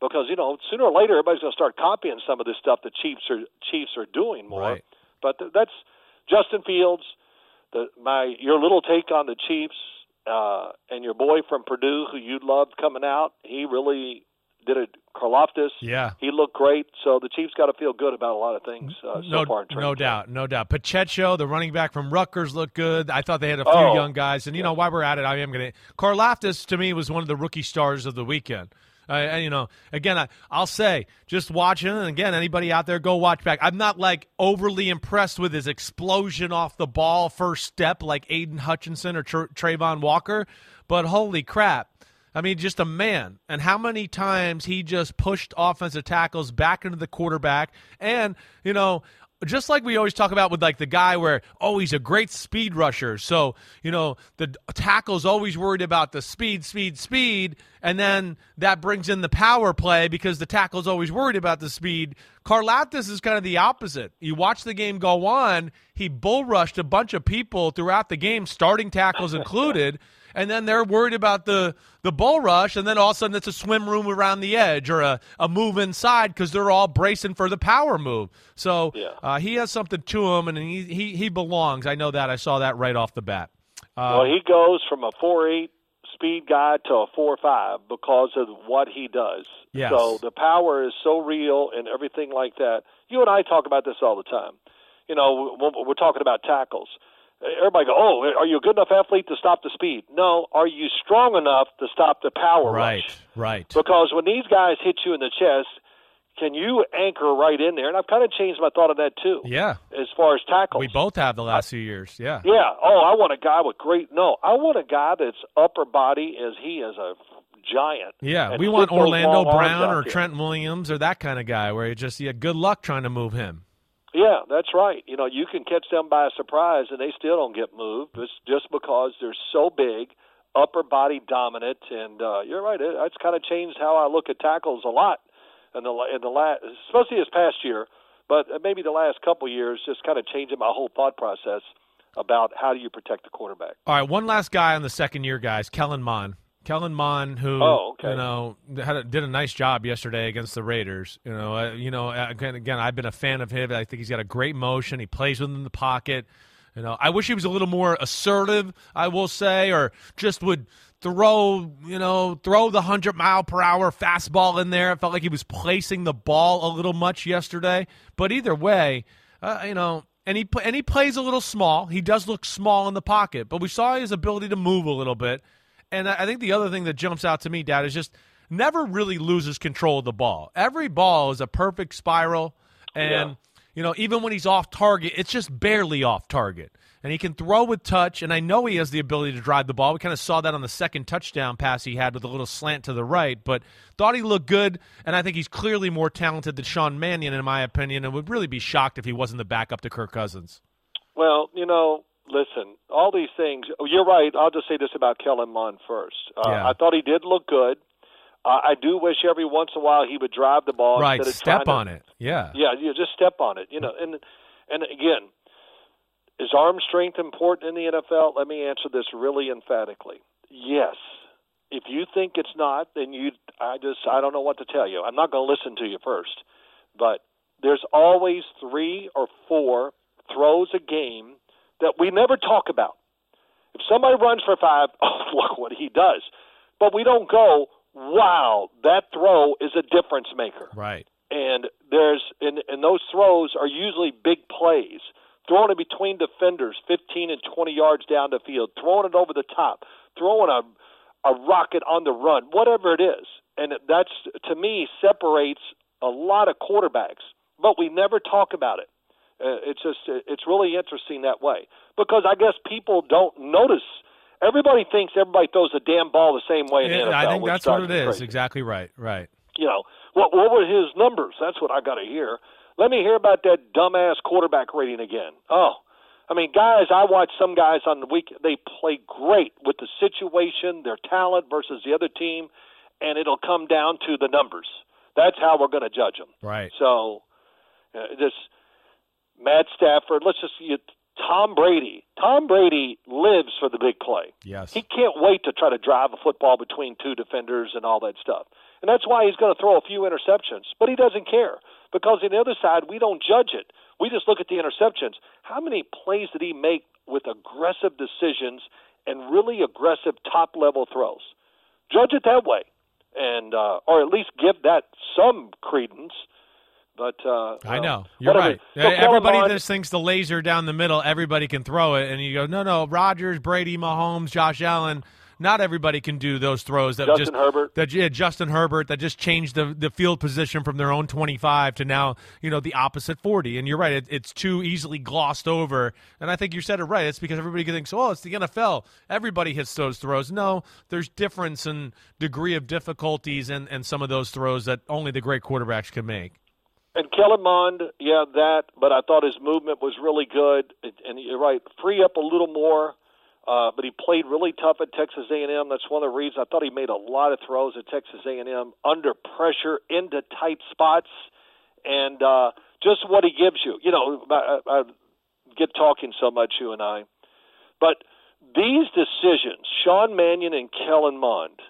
because you know sooner or later everybody's going to start copying some of this stuff the Chiefs are Chiefs are doing more. Right. But that's Justin Fields. The, my your little take on the Chiefs uh, and your boy from Purdue, who you loved coming out. He really did it. Karlaftis, Yeah. he looked great. So the Chiefs got to feel good about a lot of things uh, so no, far in training no doubt, no doubt. Pacheco, the running back from Rutgers, looked good. I thought they had a few Oh, young guys, and you know while we're at it, I am going to. Karlaftis to me was one of the rookie stars of the weekend. Uh, and, you know, again, I, I'll say, just watching, and again, anybody out there, go watch back. I'm not like overly impressed with his explosion off the ball first step like Aidan Hutchinson or Tr- Travon Walker, but holy crap. I mean, just a man. And how many times he just pushed offensive tackles back into the quarterback. And, you know, just like we always talk about with like the guy where, oh, he's a great speed rusher. So, you know, the tackle's always worried about the speed, speed, speed. And then that brings in the power play because the tackle's always worried about the speed. Karlaftis is kind of the opposite. You watch the game go on, he bull rushed a bunch of people throughout the game, starting tackles *laughs* included and then they're worried about the the bull rush, and then all of a sudden it's a swim room around the edge or a, a move inside because they're all bracing for the power move. So Yeah. uh, he has something to him, and he, he he belongs. I know that. I saw that right off the bat. Uh, well, he goes from a four eight speed guy to a four five because of what he does. Yes. So the power is so real and everything like that. You and I talk about this all the time. You know, we're talking about tackles. Everybody go, oh, are you a good enough athlete to stop the speed? No. Are you strong enough to stop the power right, rush? right. Because when these guys hit you in the chest, can you anchor right in there? And I've kind of changed my thought on that too. Yeah, As far as tackles, we both have the last few years. Yeah, yeah. Oh, I want a guy with great. No, I want a guy that's upper body as he is a giant. yeah. We want Orlando Brown or. Trent Williams or that kind of guy where you just yeah, good luck trying to move him. Yeah, that's right. You know, you can catch them by surprise, and they still don't get moved. It's just because they're so big, upper body dominant, and uh, you're right. It, it's kind of changed how I look at tackles a lot in the in the last, especially this past year, but maybe the last couple years, just kind of changing my whole thought process about how do you protect the quarterback. All right, one last guy on the second year, guys. Kellen Mond. Kellen Mond, who Oh, okay. you know had a, did a nice job yesterday against the Raiders. You know, uh, you know, uh, again, again, I've been a fan of him. I think he's got a great motion. He plays within the pocket. You know, I wish he was a little more assertive. I will say, or just would throw, you know, throw the hundred mile per hour fastball in there. It felt like he was placing the ball a little much yesterday. But either way, uh, you know, and he and he plays a little small. He does look small in the pocket, but we saw his ability to move a little bit. And I think the other thing that jumps out to me, Dad, is just never really loses control of the ball. Every ball is a perfect spiral, and Yeah. you know even when he's off target, it's just barely off target. And he can throw with touch, and I know he has the ability to drive the ball. We kind of saw that on the second touchdown pass he had with a little slant to the right, but thought he looked good, and I think he's clearly more talented than Sean Mannion, in my opinion, and would really be shocked if he wasn't the backup to Kirk Cousins. Well, you know, listen, all these things. oh, You're right. I'll just say this about Kellen Mond first. Uh, Yeah. I thought he did look good. Uh, I do wish every once in a while he would drive the ball right, instead of step on to, it. Yeah. Yeah, you just step on it. You know, and and again, is arm strength important in the NFL? Let me answer this really emphatically. Yes. If you think it's not, then you I just I don't know what to tell you. I'm not going to listen to you first. But there's always 3 or 4 throws a game that we never talk about. If somebody runs for 5, *laughs* oh, look what he does. But we don't go, "Wow, that throw is a difference maker." Right. and there's and, and those throws are usually big plays throwing it between defenders 15 and 20 yards down the field throwing it over the top throwing a a rocket on the run whatever it is and that's to me separates a lot of quarterbacks but we never talk about it uh, it's just it's really interesting that way because I guess people don't notice everybody thinks everybody throws a damn ball the same way in NFL I think that's what it is. crazy Exactly right. Right. you know, what what were his numbers? That's what I got to hear. Let me hear about that dumbass quarterback rating again. Oh, I mean, guys, I watch some guys on the week. They play great with the situation, their talent versus the other team, and it'll come down to the numbers. That's how we're going to judge them. Right. So, uh, this Matt Stafford. Let's just you, Tom Brady. Tom Brady lives for the big play. Yes. He can't wait to try to drive a football between two defenders and all that stuff. And that's why he's going to throw a few interceptions. But he doesn't care because on the other side, we don't judge it. We just look at the interceptions. How many plays did he make with aggressive decisions and really aggressive top level throws? Judge it that way, and uh, or at least give that some credence. But uh, I know you're whatever. right. So Everybody just thinks the laser down the middle, everybody can throw it, and you go, no, no, Rodgers, Brady, Mahomes, Josh Allen. Not everybody can do those throws. That Justin just, Herbert. That yeah, Justin Herbert. That just changed the the field position from their own 25 to now you know the opposite 40. And you're right, it, it's too easily glossed over. And I think you said it right. It's because everybody thinks, oh, it's the NFL. Everybody hits those throws. No, there's difference in degree of difficulties and and some of those throws that only the great quarterbacks can make. And Kellen Mond, yeah, that. But I thought his movement was really good. And you're right, free up a little more. Uh, but he played really tough at Texas A&M. That's one of the reasons I thought he made a lot of throws at Texas A&M under pressure into tight spots, and uh, just what he gives you. You know, I, I get talking so much, you and I, but these decisions, Sean Mannion and Kellen Mond.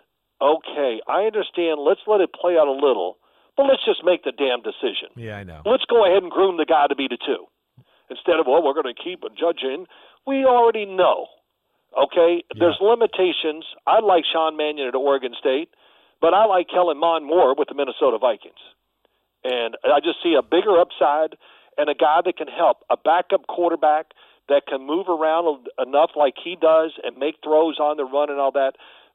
Okay, I understand. Let's let it play out a little, but let's just make the damn decision. Yeah, I know. Let's go ahead and groom the guy to be the two. Instead of, well, we're going to keep a judge in. We already know. Okay? There's limitations. I like Sean Mannion at Oregon State, but I like Kellen Mond more with the Minnesota Vikings. And I just see a bigger upside and a guy that can help, a backup quarterback that can move around enough like he does and make throws on the run and all that.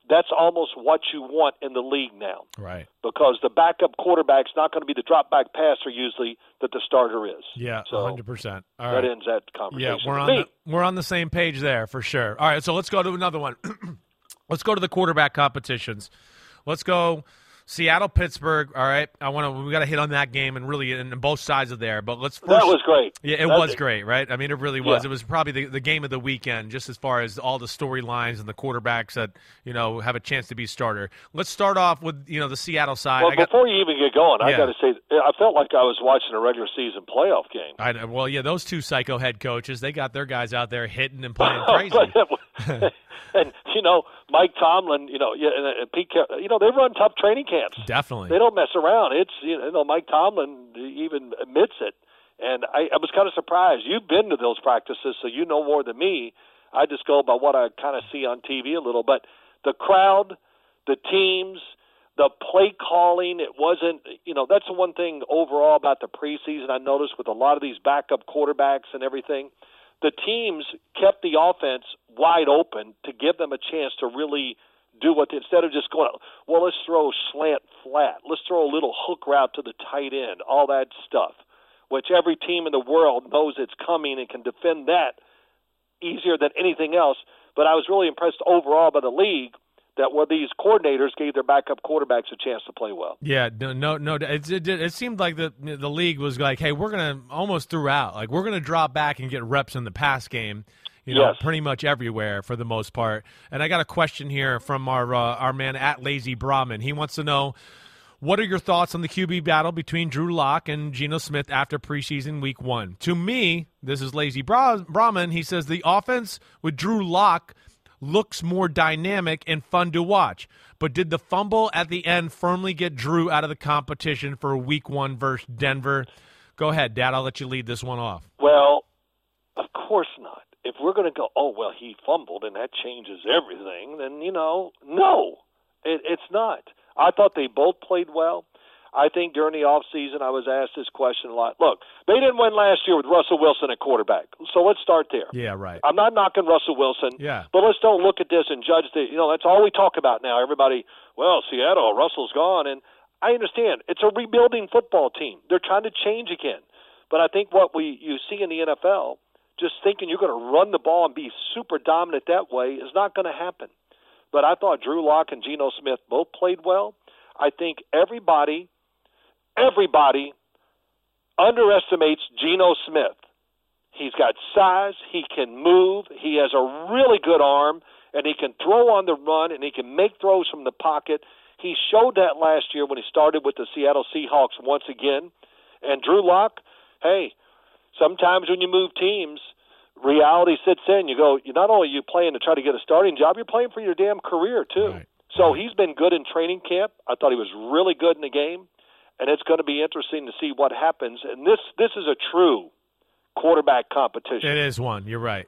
That's almost what you want in the league now Right. because the backup quarterback's not going to be the drop back passer usually that the starter is. Yeah, So, hundred percent. All that ends that conversation. Yeah, we're on the, we're on the same page there for sure. All right, so let's go to another one. *clears throat* let's go to the quarterback competitions. *clears throat* Let's go Seattle Pittsburgh. All right, I want to we got to hit on that game and really and both sides of there. But let's first, That was great. Yeah, it That- was great, right? I mean, it really was. Yeah. It was probably the, the game of the weekend, just as far as all the storylines and the quarterbacks that you know have a chance to be starter. Let's start off with you know the Seattle side. Well, I got, before you even get going, I got to say, I felt like I was watching a regular season playoff game. I, know- well, yeah, those two psycho head coaches, they got their guys out there hitting and playing *laughs* crazy. *laughs* And you know, Mike Tomlin, you know, yeah, and, uh, Pete, you know, they run tough training camps. Definitely. They don't mess around. It's you know, Mike Tomlin even admits it, and I, I was kind of surprised. You've been to those practices, so you know more than me. I just go by what I kind of see on TV a little, but the crowd, the teams, the play calling, it wasn't, you know, that's the one thing overall about the preseason I noticed with a lot of these backup quarterbacks and everything. The teams kept the offense wide open to give them a chance to really do what instead of just going, well, let's throw slant flat, let's throw a little hook route to the tight end, all that stuff, which every team in the world knows it's coming and can defend that easier than anything else. But I was really impressed overall by the league that where these coordinators gave their backup quarterbacks a chance to play well. Yeah, no, no, no. It, it, it seemed like the the league was like, hey, we're gonna almost throughout, like we're gonna drop back and get reps in the pass game. You know, Yes. pretty much everywhere for the most part. And I got a question here from our uh, our man at Lazy Brahmin. He wants to know. What are your thoughts on the QB battle between Drew Lock and Geno Smith after preseason week one? To me, this is Lazy Bra- Brahmin. He says the offense with Drew Lock looks more dynamic and fun to watch. But did the fumble at the end firmly get Drew out of the competition for week one versus Denver? Go ahead, Dad. I'll let you lead this one off. Well, of course not. If we're going to go, oh well, he fumbled and that changes everything, then you know, no, it, it's not. I thought they both played well. I think during the off season, I was asked this question a lot. Look, they didn't win last year with Russell Wilson at quarterback, so let's start there. Yeah, right. I'm not knocking Russell Wilson. Yeah. But let's don't look at this and judge the. You know, that's all we talk about now. Everybody, well, Seattle, Russell's gone, and I understand it's a rebuilding football team. They're trying to change again. But I think what we you see in the NFL, just thinking you're going to run the ball and be super dominant that way is not going to happen. But I thought Drew Lock and Geno Smith both played well. I think everybody, everybody underestimates Geno Smith. He's got size. He can move. He has a really good arm, and he can throw on the run, and he can make throws from the pocket. He showed that last year when he started with the Seattle Seahawks once again. And Drew Lock, hey, sometimes when you move teams, reality sits in. You go, not only are you playing to try to get a starting job, you're playing for your damn career too. Right. So he's been good in training camp. I thought he was really good in the game, and it's going to be interesting to see what happens. And this this is a true quarterback competition. It is one. You're right.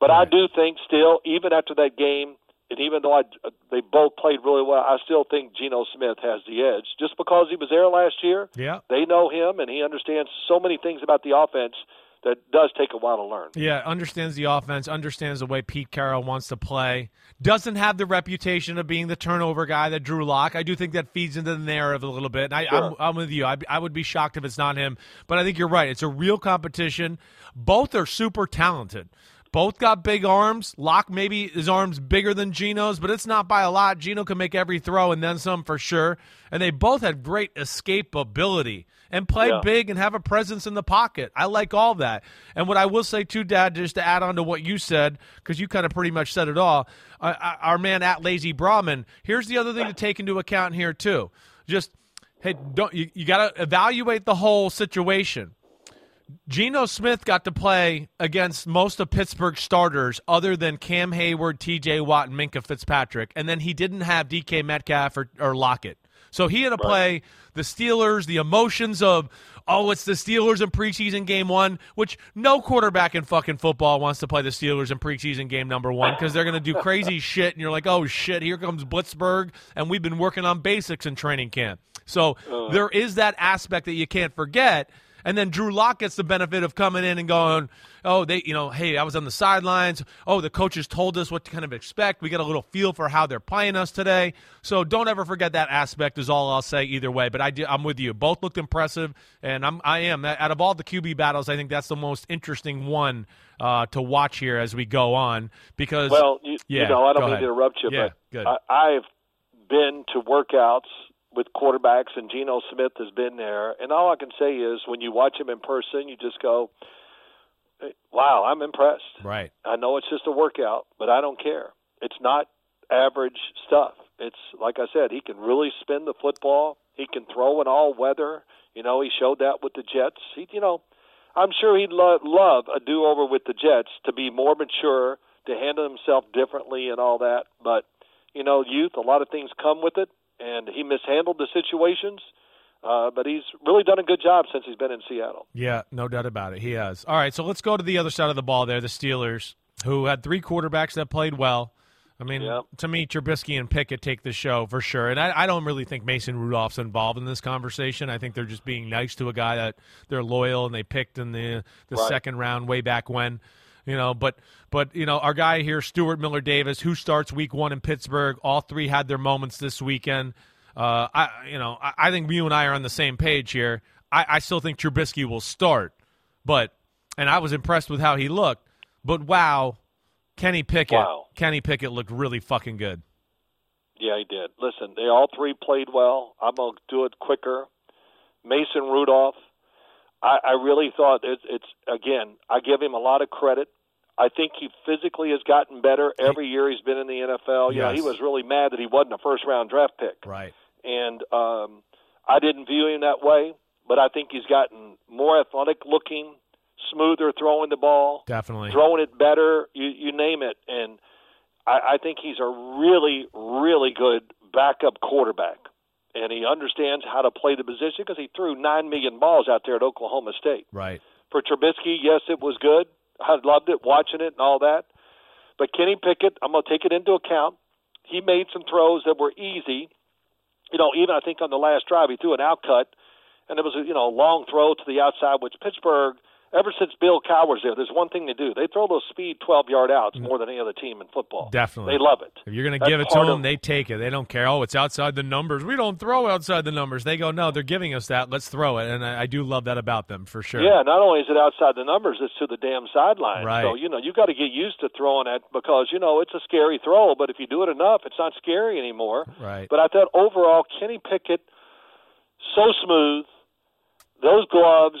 But right. I do think still, even after that game, and even though I, they both played really well, I still think Geno Smith has the edge just because he was there last year. Yeah. They know him, and he understands so many things about the offense that does take a while to learn. Yeah, understands the offense, understands the way Pete Carroll wants to play. Doesn't have the reputation of being the turnover guy that Drew Lock. I do think that feeds into the narrative a little bit. And I, Sure. I'm, I'm with you. I, I would be shocked if it's not him. But I think you're right. It's a real competition. Both are super talented. Both got big arms. Lock maybe his arms bigger than Geno's, but it's not by a lot. Geno can make every throw and then some for sure. And they both had great escapability and play Yeah. big and have a presence in the pocket. I like all that. And what I will say too, Dad, just to add on to what you said, because you kind of pretty much said it all. Uh, uh, our man at Lazy Brahmin. Here's the other thing to take into account here too. Just hey, don't you, you got to evaluate the whole situation. Geno Smith got to play against most of Pittsburgh's starters other than Cam Heyward, TJ Watt, and Minkah Fitzpatrick. And then he didn't have DK Metcalf or, or Lockett. So he had to play the Steelers, the emotions of, oh, it's the Steelers in preseason game one, which no quarterback in fucking football wants to play the Steelers in preseason game number one because they're going to do crazy *laughs* shit. And you're like, oh, shit, here comes Blitzberg. And we've been working on basics in training camp. So uh. there is that aspect that you can't forget. And then Drew Lock gets the benefit of coming in and going, oh, they, you know, hey, I was on the sidelines. Oh, the coaches told us what to kind of expect. We get a little feel for how they're playing us today. So don't ever forget that aspect. Is all I'll say either way. But I, do- I'm with you. Both looked impressive, and I'm, I am. Out of all the QB battles, I think that's the most interesting one uh, to watch here as we go on because. Well, you, yeah, you know, I don't mean ahead. to interrupt you, Yeah, but good. I, I've been to workouts with quarterbacks, and Geno Smith has been there. And all I can say is, when you watch him in person, you just go, "Wow, I'm impressed." right. I know it's just a workout, but I don't care. It's not average stuff. It's like I said, he can really spin the football. He can throw in all weather. You know, he showed that with the Jets. He, you know, I'm sure he'd lo- love a do-over with the Jets to be more mature, to handle himself differently, and all that. But you know, youth, a lot of things come with it, and he mishandled the situations. Uh, but he's really done a good job since he's been in Seattle. Yeah, no doubt about it. He has. All right, so let's go to the other side of the ball there, the Steelers, who had three quarterbacks that played well. I mean, Yeah. to me, Trubisky and Pickett take the show for sure. And I, I don't really think Mason Rudolph's involved in this conversation. I think they're just being nice to a guy that they're loyal and they picked in the the Right. second round way back when. You know, but but you know, our guy here, Stuart Miller Davis, who starts week one in Pittsburgh. All three had their moments this weekend. Uh, I you know, I, I think you and I are on the same page here. I, I still think Trubisky will start, but and I was impressed with how he looked. But wow, Kenny Pickett, Wow. Kenny Pickett looked really fucking good. Yeah, he did. Listen, they all three played well. I'm gonna do it quicker. Mason Rudolph, I, I really thought it's, it's again. I give him a lot of credit. I think he physically has gotten better every year he's been in the NFL. You know, he was really mad that he wasn't a first round draft pick, Right. and um, I didn't view him that way. But I think he's gotten more athletic looking, smoother throwing the ball Definitely. throwing it better, you you name it. And I, I think he's a really, really good backup quarterback, and he understands how to play the position because he threw nine million balls out there at Oklahoma State. Right. For Trubisky, yes, it was good. I loved it, watching it and all that. But Kenny Pickett, I'm going to take it into account. He made some throws that were easy. You know, even I think on the last drive, he threw an outcut, and it was a you know a long throw to the outside, which Pittsburgh. Ever since Bill Cowher's there, there's one thing they do. They throw those speed 12 yard outs mm. more than any other team in football. Definitely. They love it. If you're going to give it to them, of- they take it. They don't care. Oh, it's outside the numbers. We don't throw outside the numbers. They go, no, they're giving us that. Let's throw it. And I, I do love that about them for sure. Yeah, not only is it outside the numbers, it's to the damn sideline. Right. So, you know, you got to get used to throwing it because, you know, it's a scary throw, but if you do it enough, it's not scary anymore. Right. But I thought overall, Kenny Pickett, so smooth. Those gloves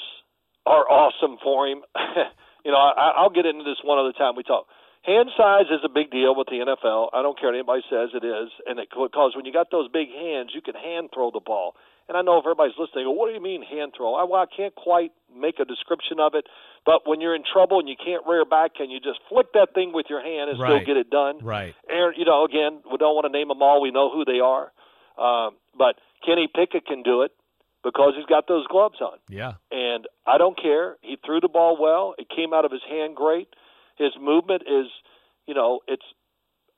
are awesome for him. *laughs* you know, I, I'll get into this one other time we talk. Hand size is a big deal with the NFL. I don't care what anybody says it is, and it, because when you got those big hands, you can hand throw the ball. And I know if everybody's listening, well, what do you mean hand throw? I, well, I can't quite make a description of it, but when you're in trouble and you can't rear back, can you just flick that thing with your hand and Right. still get it done? Right. Aaron, you know, again, we don't want to name them all. We know who they are. Um, but Kenny Pickett can do it. Because he's got those gloves on. Yeah. And I don't care. He threw the ball well. It came out of his hand great. His movement is, you know, it's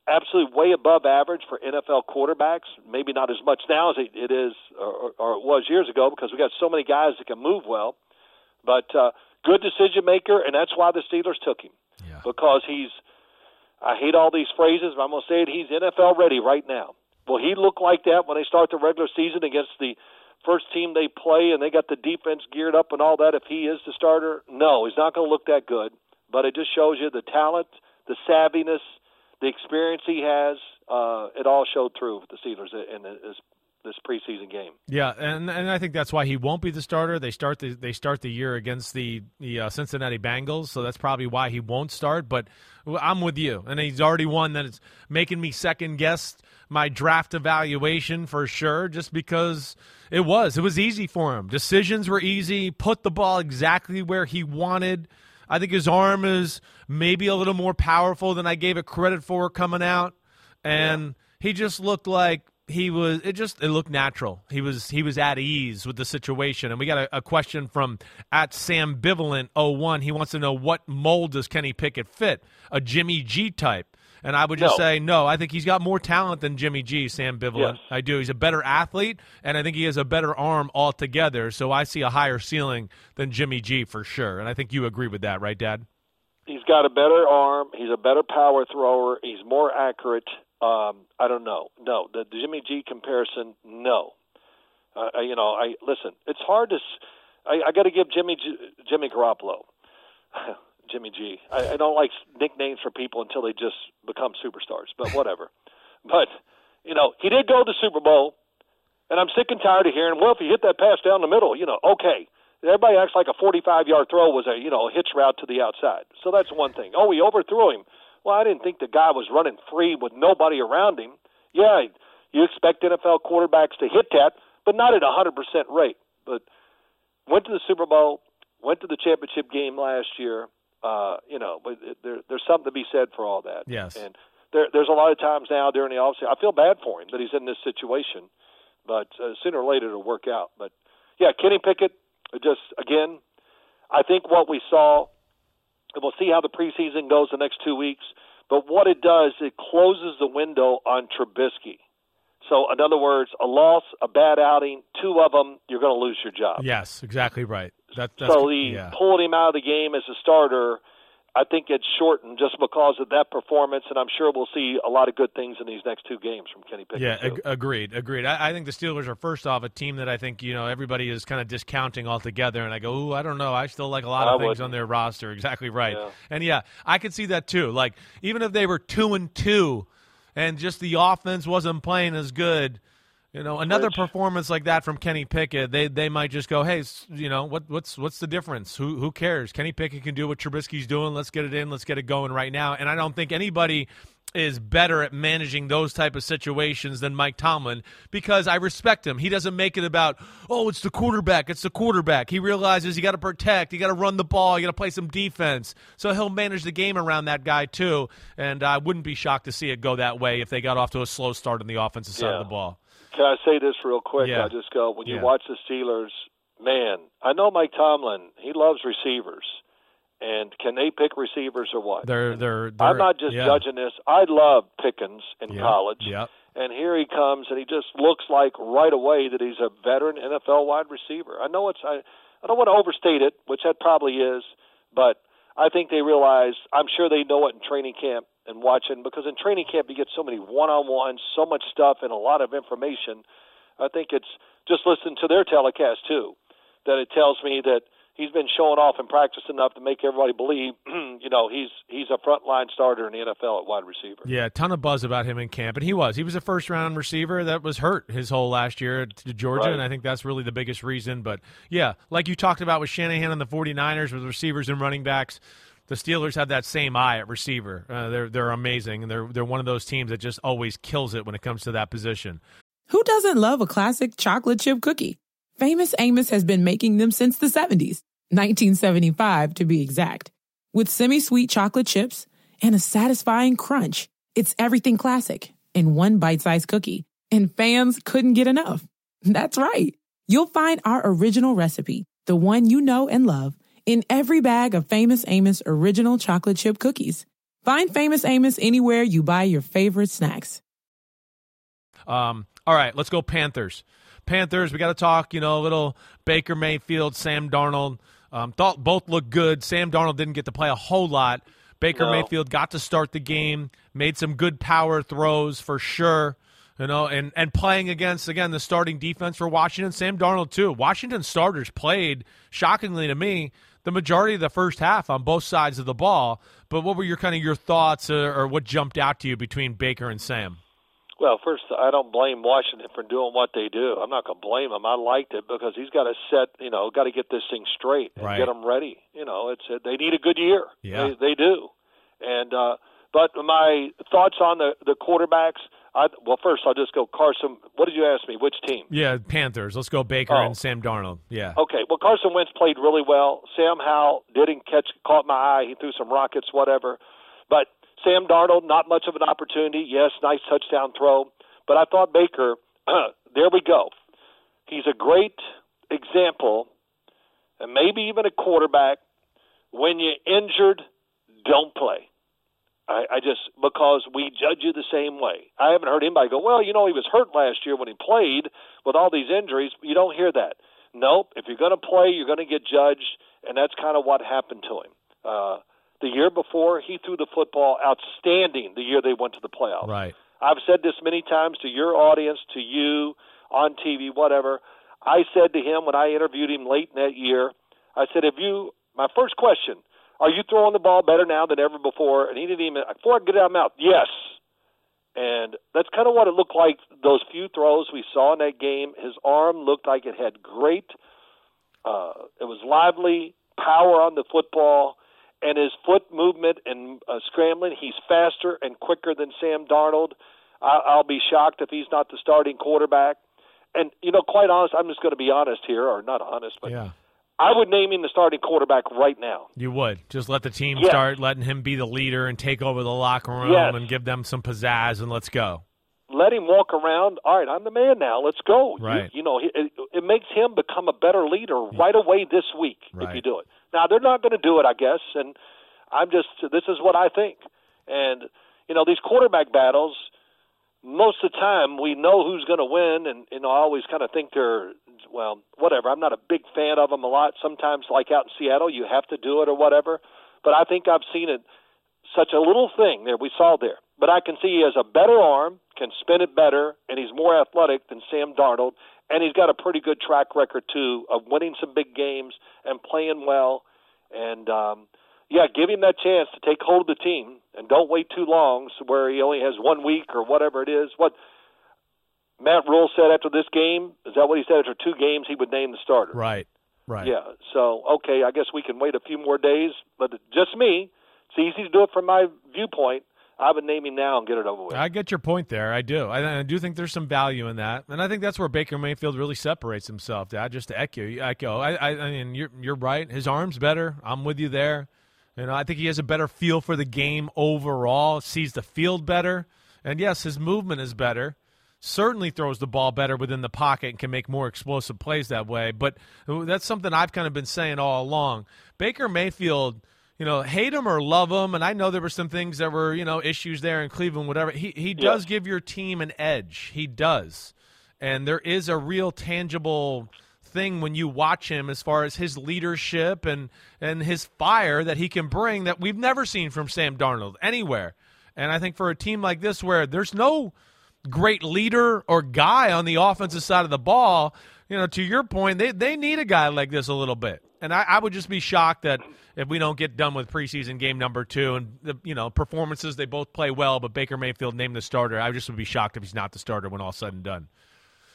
absolutely way above average for NFL quarterbacks. Maybe not as much now as it is or, or it was years ago because we got so many guys that can move well. But uh, good decision maker, and that's why the Steelers took him Yeah. because he's. I hate all these phrases, but I'm going to say it. He's NFL ready right now. Will he look like that when they start the regular season against the first team they play and they got the defense geared up and all that? If he is the starter, no, he's not going to look that good. But it just shows you the talent, the savviness, the experience he has. Uh, it all showed through with the Steelers in this this preseason game. Yeah, and and I think that's why he won't be the starter. They start the they start the year against the the uh, Cincinnati Bengals, so that's probably why he won't start. But I'm with you, and he's already one that is making me second guess my draft evaluation for sure, just because it was it was easy for him. Decisions were easy. Put the ball exactly where he wanted. I think his arm is maybe a little more powerful than I gave it credit for coming out, and yeah. he just looked like he was it just it looked natural. He was he was at ease with the situation. And we got a, a question from at sam bivalent 01 he wants to know what mold does kenny pickett fit? A jimmy g type. And i would just No. say no. I think he's got more talent than jimmy g sam bivalent Yes. i do. He's a better athlete and i think he has a better arm altogether. So i see a higher ceiling than jimmy g for sure. And i think you agree with that right dad? He's got a better arm. He's a better power thrower. He's more accurate. Um, I don't know. No, the, the Jimmy G comparison, no. Uh, you know, I listen. It's hard to. I, I got to give Jimmy G, Jimmy Garoppolo, *laughs* Jimmy G. I, I don't like nicknames for people until they just become superstars. But whatever. *laughs* but you know, he did go to the Super Bowl, and I'm sick and tired of hearing. Well, if he hit that pass down the middle, you know, okay. Everybody acts like a 45 yard throw was a you know a hitch route to the outside. So that's one thing. Oh, he overthrew him. Well, I didn't think the guy was running free with nobody around him. Yeah, you expect NFL quarterbacks to hit that, but not at a 100% rate. But went to the Super Bowl, went to the championship game last year. Uh, you know, but there, there's something to be said for all that. Yes. And there, there's a lot of times now during the offseason, I feel bad for him that he's in this situation, but uh, sooner or later it'll work out. But yeah, Kenny Pickett, just again, I think what we saw, and we'll see how the preseason goes the next two weeks. But what it does, it closes the window on Trubisky. So, in other words, a loss, a bad outing, two of them, you're going to lose your job. yes exactly right that, that's so he yeah. pulling him out of the game as a starter, I think it's shortened just because of that performance, and I'm sure we'll see a lot of good things in these next two games from Kenny Pickett. Yeah, ag- agreed, agreed. I, I think the Steelers are first off a team that I think you know everybody is kind of discounting altogether, and I go, ooh, I don't know. I still like a lot I of things wouldn't. on their roster. *laughs* Exactly right. Yeah. And yeah, I could see that too. Like even if they were two and two, and just the offense wasn't playing as good. You know, another Which- performance like that from Kenny Pickett, they they might just go, hey, you know, what what's what's the difference? Who who cares? Kenny Pickett can do what Trubisky's doing. Let's get it in. Let's get it going right now. And I don't think anybody is better at managing those type of situations than Mike Tomlin because I respect him. He doesn't make it about, oh, it's the quarterback, it's the quarterback. He realizes you got to protect, you got to run the ball, you got to play some defense. So he'll manage the game around that guy too. And I wouldn't be shocked to see it go that way if they got off to a slow start on the offensive side Yeah. of the ball. Can I say this real quick? Yeah. I just go when you Yeah. watch the Steelers, man. I know Mike Tomlin. He loves receivers, and can they pick receivers or what? They're they're, they're I'm not just yeah. judging this. I love Pickens in Yeah. college. Yep. And here he comes, and he just looks like right away that he's a veteran NFL wide receiver. I know it's I, I don't want to overstate it, which that probably is, but I think they realize. I'm sure they know it in training camp and watching because in training camp you get so many one-on-ones, so much stuff, and a lot of information. I think it's just listen to their telecast too, that it tells me that he's been showing off in practice enough to make everybody believe, *clears throat* you know, he's he's a frontline starter in the NFL at wide receiver. Yeah, a ton of buzz about him in camp, and he was. He was a first round receiver that was hurt his whole last year to Georgia, Right. and I think that's really the biggest reason. But yeah, like you talked about with Shanahan and the 49ers with receivers and running backs, the Steelers have that same eye at receiver. Uh, they're they're amazing, and they're they're one of those teams that just always kills it when it comes to that position. Who doesn't love a classic chocolate chip cookie? Famous Amos has been making them since the 70s, 1975 to be exact. With semi sweet chocolate chips and a satisfying crunch, it's everything classic in one bite sized cookie. And fans couldn't get enough. *laughs* That's right. You'll find our original recipe, the one you know and love, in every bag of Famous Amos original chocolate chip cookies. Find Famous Amos anywhere you buy your favorite snacks. Um, all right, let's go Panthers. Panthers, we got to talk, you know, a little Baker Mayfield, Sam Darnold. Um, thought both looked good. Sam Darnold didn't get to play a whole lot. Baker No. Mayfield got to start the game, made some good power throws for sure. You know, and, and playing against again the starting defense for Washington, Sam Darnold too. Washington starters played shockingly to me the majority of the first half on both sides of the ball. But what were your kind of your thoughts uh, or what jumped out to you between Baker and Sam? Well, first, I don't blame Washington for doing what they do. I'm not going to blame him. I liked it because he's got to set, you know, got to get this thing straight and Right. get them ready. You know, it's uh, they need a good year. Yeah. they, they do. And uh, but my thoughts on the the quarterbacks. I, well, first I'll just go Carson. What did you ask me? Which team? Yeah, Panthers. Let's go Baker Oh. and Sam Darnold. Yeah. Okay, well Carson Wentz played really well. Sam Howell didn't catch caught my eye. He threw some rockets, whatever. But Sam Darnold, not much of an opportunity. Yes, nice touchdown throw. But I thought Baker, *clears throat* there we go. He's a great example, and maybe even a quarterback. When you're injured, don't play. I, I just because we judge you the same way. I haven't heard anybody go, well, you know, he was hurt last year when he played with all these injuries. You don't hear that. Nope. If you're going to play, you're going to get judged, and that's kind of what happened to him. Uh, the year before, he threw the football outstanding. The year they went to the playoffs. Right. I've said this many times to your audience, to you on TV, whatever. I said to him when I interviewed him late in that year, I said, "If you?" My first question: Are you throwing the ball better now than ever before? And he didn't even before I could get it out of my mouth. Yes. And that's kind of what it looked like. Those few throws we saw in that game, his arm looked like it had great. Uh, it was lively, power on the football, and his foot movement and uh, scrambling. He's faster and quicker than Sam Darnold. I, I'll be shocked if he's not the starting quarterback. And you know, quite honest, I'm just going to be honest here, or not honest, but Yeah. I would name him the starting quarterback right now. You would just let the team Yes. start letting him be the leader and take over the locker room Yes. and give them some pizzazz and let's go. Let him walk around. All right, I'm the man now. Let's go. You- Right. You, know, it, it makes him become a better leader right away this week if you do it. Now they're not going to do it, I guess, and I'm just this is what I think. And you know, these quarterback battles, most of the time we know who's going to win, and you know, I always kind of think they're well, whatever. I'm not a big fan of them a lot. Sometimes, like out in Seattle, you have to do it or whatever. But I think I've seen it such a little thing there we saw there. But I can see he has a better arm, can spin it better, and he's more athletic than Sam Darnold, and he's got a pretty good track record too of winning some big games and playing well. And um, yeah, give him that chance to take hold of the team, and don't wait too long, so where he only has one week or whatever it is. What Matt Rhule said after this game is that what he said after two games he would name the starter. Right. Right. Yeah. So okay, I guess we can wait a few more days, but just me. It's easy to do it from my viewpoint. I would name him now and get it over with. I get your point there. I do. I, I do think there's some value in that, and I think that's where Baker Mayfield really separates himself. Dad, just to echo, echo. I, I, I mean, you're you're right. His arm's better. I'm with you there. You know, I think he has a better feel for the game overall. Sees the field better, and yes, his movement is better. Certainly throws the ball better within the pocket and can make more explosive plays that way. But that's something I've kind of been saying all along. Baker Mayfield you know, hate him or love him, and I know there were some things that were, you know, issues there in Cleveland, whatever. He he does give your team an edge. He does. And there is a real tangible thing when you watch him as far as his leadership and and his fire that he can bring that we've never seen from Sam Darnold anywhere. And I think for a team like this where there's no great leader or guy on the offensive side of the ball, you know, to your point, they, they need a guy like this a little bit. And I, I would just be shocked that if we don't get done with preseason game number two and the you know performances, they both play well, but Baker Mayfield named the starter. I just would be shocked if he's not the starter when all's said and done.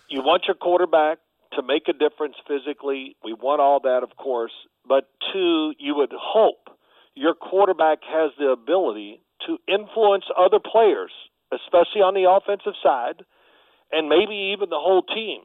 you want your quarterback to make a difference physically. We want all that, of course. But two, you would hope your quarterback has the ability to influence other players, especially on the offensive side, and maybe even the whole team.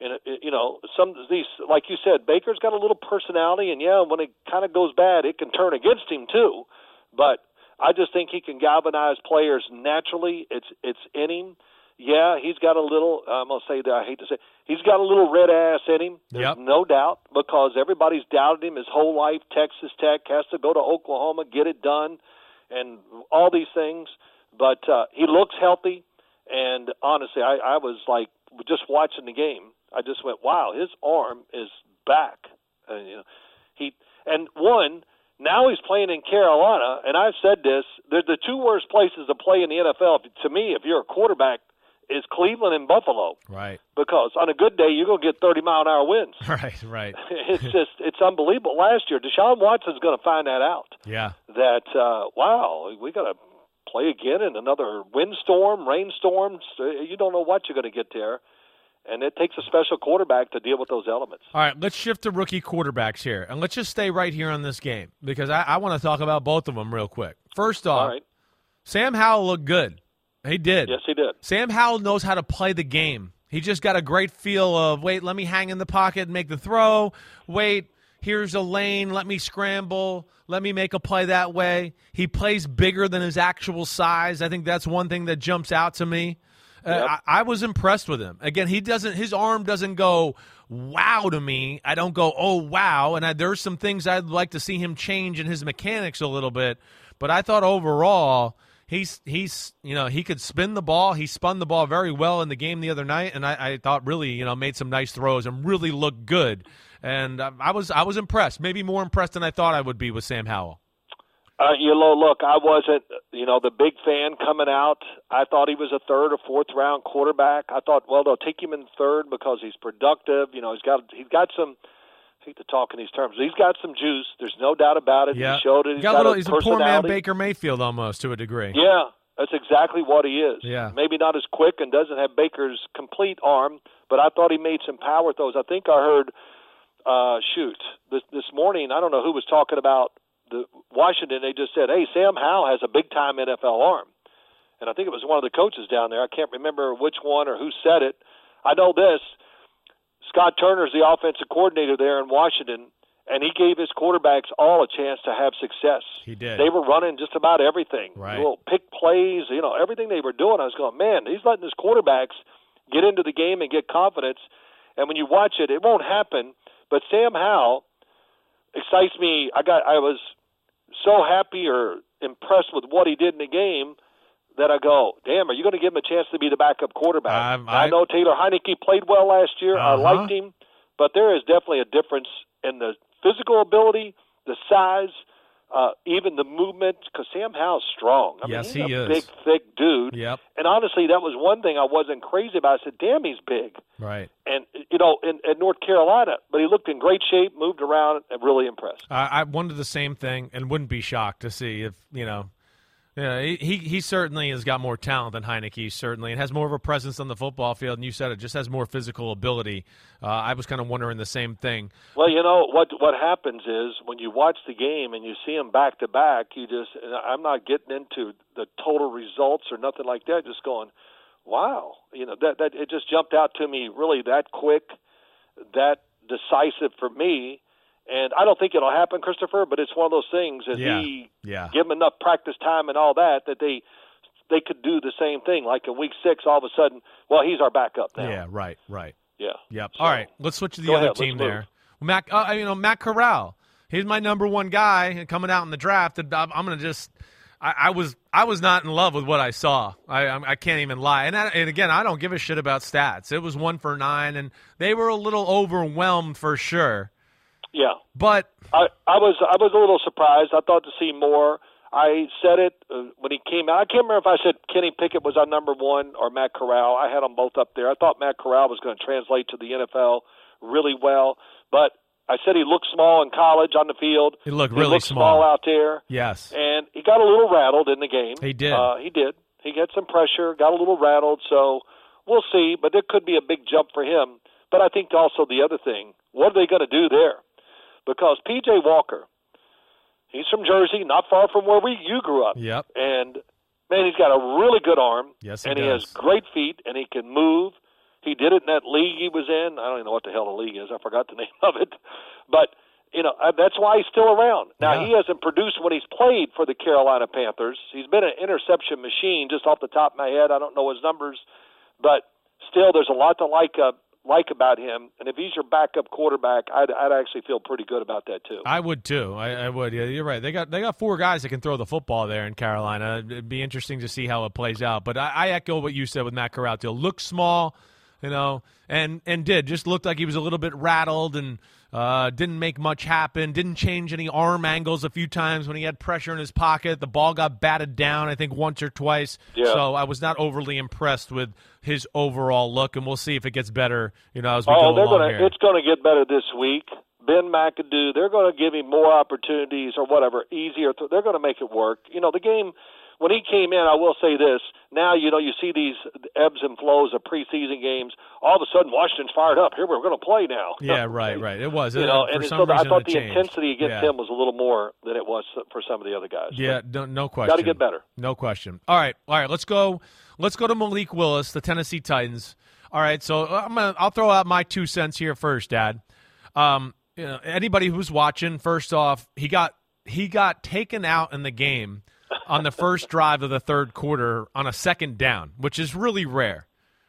And it- you know, some of these, like you said, Baker's got a little personality, and yeah, when it kind of goes bad, it can turn against him too. But I just think he can galvanize players naturally. It's it's in him. Yeah, he's got a little. I'm gonna say that I hate to say, he's got a little red ass in him. There's Yep. no doubt because everybody's doubted him his whole life. Texas Tech has to go to Oklahoma, get it done, and all these things. But uh, he looks healthy, and honestly, I, I was like just watching the game. I just went, wow, his arm is back. And, you know, he and one now he's playing in Carolina, and I've said this: they're the two worst places to play in the NFL. To me, if you're a quarterback, is Cleveland and Buffalo Right. because on a good day you're going to get 30 mile an hour winds. *laughs* Right. Right. *laughs* it's just it's unbelievable. Last year, Deshaun Watson's going to find that out. Yeah. That uh, wow, we got to play again in another windstorm, rainstorm. You don't know what you're going to get there, and it takes a special quarterback to deal with those elements. All right, let's shift to rookie quarterbacks here, and let's just stay right here on this game because I, I want to talk about both of them real quick. First off, All right. Sam Howell looked good. He did. Yes, he did. Sam Howell knows how to play the game. He just got a great feel of wait, let me hang in the pocket and make the throw. Wait, here's a lane, let me scramble, let me make a play that way. He plays bigger than his actual size. I think that's one thing that jumps out to me. Uh, I, I was impressed with him. Again, he doesn't. His arm doesn't go wow to me. I don't go oh wow. And I, there's some things I'd like to see him change in his mechanics a little bit. But I thought overall he's he's you know he could spin the ball. He spun the ball very well in the game the other night, and I, I thought really you know made some nice throws and really looked good. And uh, I was I was impressed. Maybe more impressed than I thought I would be with Sam Howell. Uh, you know, look, I wasn't, you know, the big fan coming out. I thought he was a third or fourth round quarterback. I thought, well, they'll take him in third because he's productive. You know, he's got he's got some. Hate to talk in these terms. He's got some juice. There's no doubt about it. Yeah, He showed it. He's got got, a little, a he's a poor man. Baker Mayfield almost to a degree. Yeah, that's exactly what he is. Yeah. Maybe not as quick and doesn't have Baker's complete arm, but I thought he made some power throws. I think I heard, uh, shoot, this this morning. I don't know who was talking about the Washington. They just said, "Hey, Sam Howell has a big time NFL arm," and I think it was one of the coaches down there. I can't remember which one or who said it. I know this. Scott Turner's the offensive coordinator there in Washington, and he gave his quarterbacks all a chance to have success. He did. They were running just about everything. Right. Little pick plays, you know, everything they were doing. I was going, man, he's letting his quarterbacks get into the game and get confidence. And when you watch it, it won't happen. But Sam Howell excites me. I got, I was so happy or impressed with what he did in the game that I go, damn, are you going to give him a chance to be the backup quarterback? Um, I, I- know Taylor Heinicke played well last year. I Uh-huh. liked him, but there is definitely a difference in the physical ability, the size, uh, even the movement. Because Sam Howell's strong. I Yes, mean, he's he a is. big, thick dude. Yep. And honestly, that was one thing I wasn't crazy about. I said, damn, he's big. Right. And you know, in, in North Carolina, but he looked in great shape, moved around, and really impressed. I, I wondered the same thing, and wouldn't be shocked to see if you know. Yeah, he, he certainly has got more talent than Heinicke, certainly, and has more of a presence on the football field. And you said it just has more physical ability. Uh, I was kind of wondering the same thing. Well, you know what what happens is when you watch the game and you see them back to back, you just I'm not getting into the total results or nothing like that. Just going, wow, you know that that it just jumped out to me really that quick, that decisive for me. And I don't think it'll happen, Christopher, but it's one of those things that Yeah, he yeah. give him enough practice time and all that that they they could do the same thing. Like in week six, all of a sudden, well, he's our backup now. Yeah, right, right. yeah. Yep. So- All right, let's switch to the other ahead, team let's move. there. Matt, uh, you know Matt Corral. He's my number one guy coming out in the draft. I'm, going to just. I, I was I was not in love with what I saw. I I, I can't even lie. And I, and again, I don't give a shit about stats. It was one for nine, and they were a little overwhelmed for sure. Yeah. But I, I was I was a little surprised. I thought to see more. I said it uh, when he came out. I can't remember if I said Kenny Pickett was our number one or Matt Corral. I had them both up there. I thought Matt Corral was going to translate to the NFL really well, but I said he looked small in college on the field. He looked He really looked small. small out there, yes, and he got a little rattled in the game. He did. Uh, he did. He had some pressure, got a little rattled. So we'll see, but it could be a big jump for him. But I think also the other thing, what are they going to do there? Because P.J. Walker, he's from Jersey, not far from where we you grew up. Yep. And man, he's got a really good arm. Yes, he and he does. has great feet, and he can move. He did it in that league he was in. I don't even know what the hell the league is. I forgot the *laughs* name of it. But you know that's why he's still around. Now Yeah. he hasn't produced when he's played for the Carolina Panthers. He's been an interception machine. Just off the top of my head, I don't know his numbers but still, there's a lot to like uh, like about him. And if he's your backup quarterback, I'd, I'd actually feel pretty good about that too. I would too. I, I, would. Yeah, you're right. They got they got four guys that can throw the football there in Carolina. It'd be interesting to see how it plays out. But I, I echo what you said with Matt Corral. Looks small, you know, and and did just looked like he was a little bit rattled and uh, didn't make much happen. Didn't change any arm angles a few times when he had pressure in his pocket. The ball got batted down, I think, once or twice. Yeah. So I was not overly impressed with his overall look, and we'll see if it gets better. You know, as we oh, go they're along gonna, here. It's going to get better this week. Ben McAdoo, they're going to give him more opportunities or whatever, easier. Th- they're going to make it work. You know, the game when he came in, I will say this. Now, you know, you see these ebbs and flows of preseason games. All of a sudden, Washington's fired up. Here we're going to play now. Yeah, right, right. It was. *laughs* You know, and so I thought the changed. intensity against Yeah. him was a little more than it was for some of the other guys. Yeah, no, no question. Got to get better. No question. All right, all right. Let's go. Let's go to Malik Willis, the Tennessee Titans. All right, so I'm gonna. I'll throw out my two cents here first, Dad. Um, you know, anybody who's watching, first off, he got he got taken out in the game on the first drive of the third quarter on a second down, which is really rare.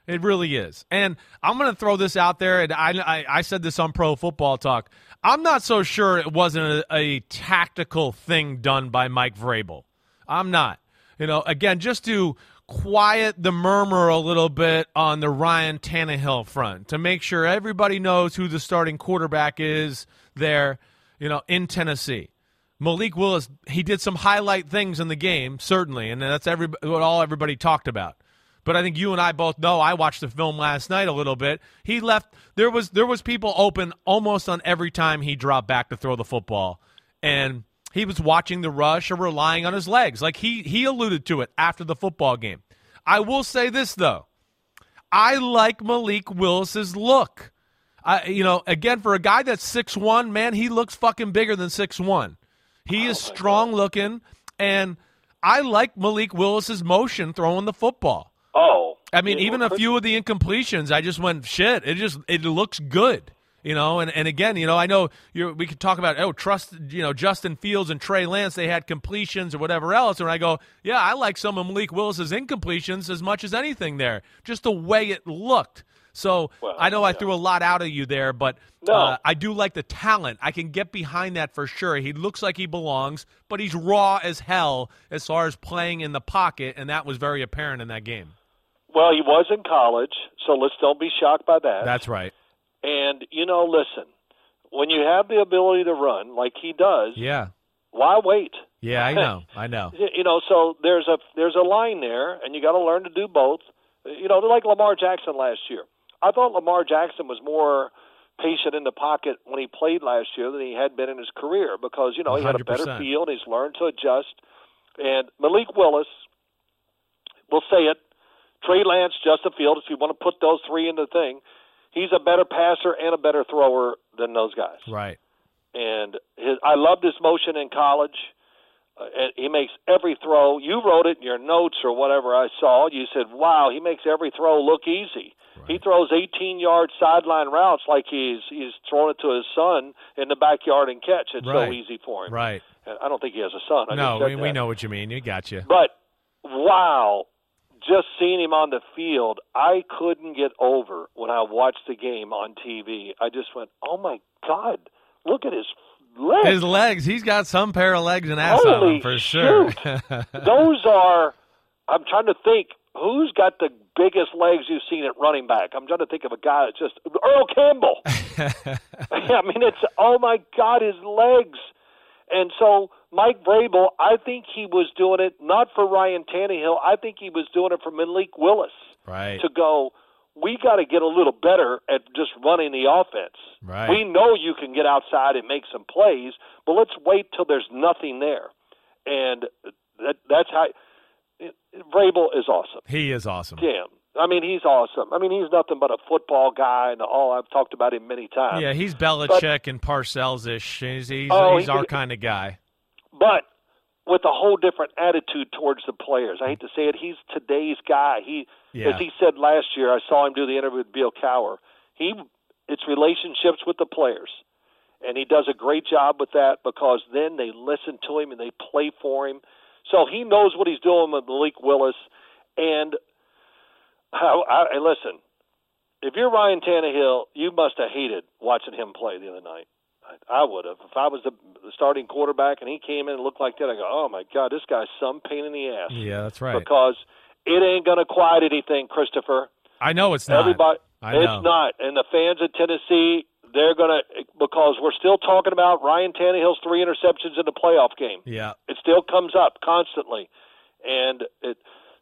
It really is. And I'm going to throw this out there, and I, I, I said this on Pro Football Talk. I'm not so sure it wasn't a, a tactical thing done by Mike Vrabel. I'm not. You know, again, just to quiet the murmur a little bit on the Ryan Tannehill front, to make sure everybody knows who the starting quarterback is there, you know, in Tennessee. Malik Willis, he did some highlight things in the game, certainly, and that's every, what all everybody talked about. But I think you and I both know. I watched the film last night a little bit. He left. There was there was people open almost on every time he dropped back to throw the football, and he was watching the rush or relying on his legs. Like he he alluded to it after the football game. I will say this though, I like Malik Willis's look. I you know again for a guy that's six one, man, he looks fucking bigger than six one. He is oh strong looking, and I like Malik Willis's motion throwing the football. Oh, I mean, even a few of the incompletions, I just went shit. It just it looks good, you know. And, and again, you know, I know we could talk about oh trust, you know, Justin Fields and Trey Lance. They had completions or whatever else, and I go, yeah, I like some of Malik Willis's incompletions as much as anything there. Just the way it looked. So Well, I know I threw a lot out of you there, but No. uh, I do like the talent. I can get behind that for sure. He looks like he belongs, but he's raw as hell as far as playing in the pocket, and that was very apparent in that game. Well, he was in college, so let's don't be shocked by that. That's right. And you know, listen, when you have the ability to run like he does, Yeah. why wait? Yeah, I know. *laughs* I know. You know, so there's a there's a line there, and you got to learn to do both. You know, like Lamar Jackson last year. I thought Lamar Jackson was more patient in the pocket when he played last year than he had been in his career because you know he had a better 100%. feel and he's learned to adjust. And Malik Willis, we'll say it, Trey Lance, Justin Fields. If you want to put those three in the thing, he's a better passer and a better thrower than those guys Right. and his I loved his motion in college. Uh, he makes every throw. You wrote it in your notes or whatever I saw. You said, "Wow, he makes every throw look easy." He throws 18-yard sideline routes like he's he's throwing it to his son in the backyard and catch. It's Right. so easy for him. Right. And I don't think he has a son. I No, we, we know what you mean. You got you. But wow, just seeing him on the field, I couldn't get over when I watched the game on TV. I just went, "Oh my god, look at his legs!" His legs. He's got some pair of legs and ass on him for sure. *laughs* Those are. I'm trying to think who's got the biggest legs you've seen at running back. I'm trying to think of a guy that just Earl Campbell. *laughs* *laughs* I mean, it's oh my God, his legs. And so Mike Vrabel, I think he was doing it not for Ryan Tannehill. I think he was doing it for Malik Willis right. to go. We got to get a little better at just running the offense. Right. We know you can get outside and make some plays, but let's wait till there's nothing there. And that, that's how Vrabel is awesome. He is awesome. Damn. I mean, he's awesome. I mean, he's nothing but a football guy, and all I've talked about him many times. Yeah, he's Belichick and Parcells ish. He's he's, Oh, he's he our kind of guy. but with a whole different attitude towards the players. I hate to say it, he's today's guy. He, Yeah. as he said last year, I saw him do the interview with Bill Cowher. He, it's relationships with the players, and he does a great job with that because then they listen to him and they play for him. So he knows what he's doing with Malik Willis, and I, I, listen, if you're Ryan Tannehill, you must have hated watching him play the other night. I, I would have. If I was the, the starting quarterback and he came in and looked like that, I go, oh my god, this guy's some pain in the ass. Yeah, that's right. Because it ain't going to quiet anything, Christopher. I know it's not. Everybody, I know. it's not. And the fans of Tennessee, they're going to because we're still talking about Ryan Tannehill's three interceptions in the playoff game. Yeah, it still comes up constantly, and it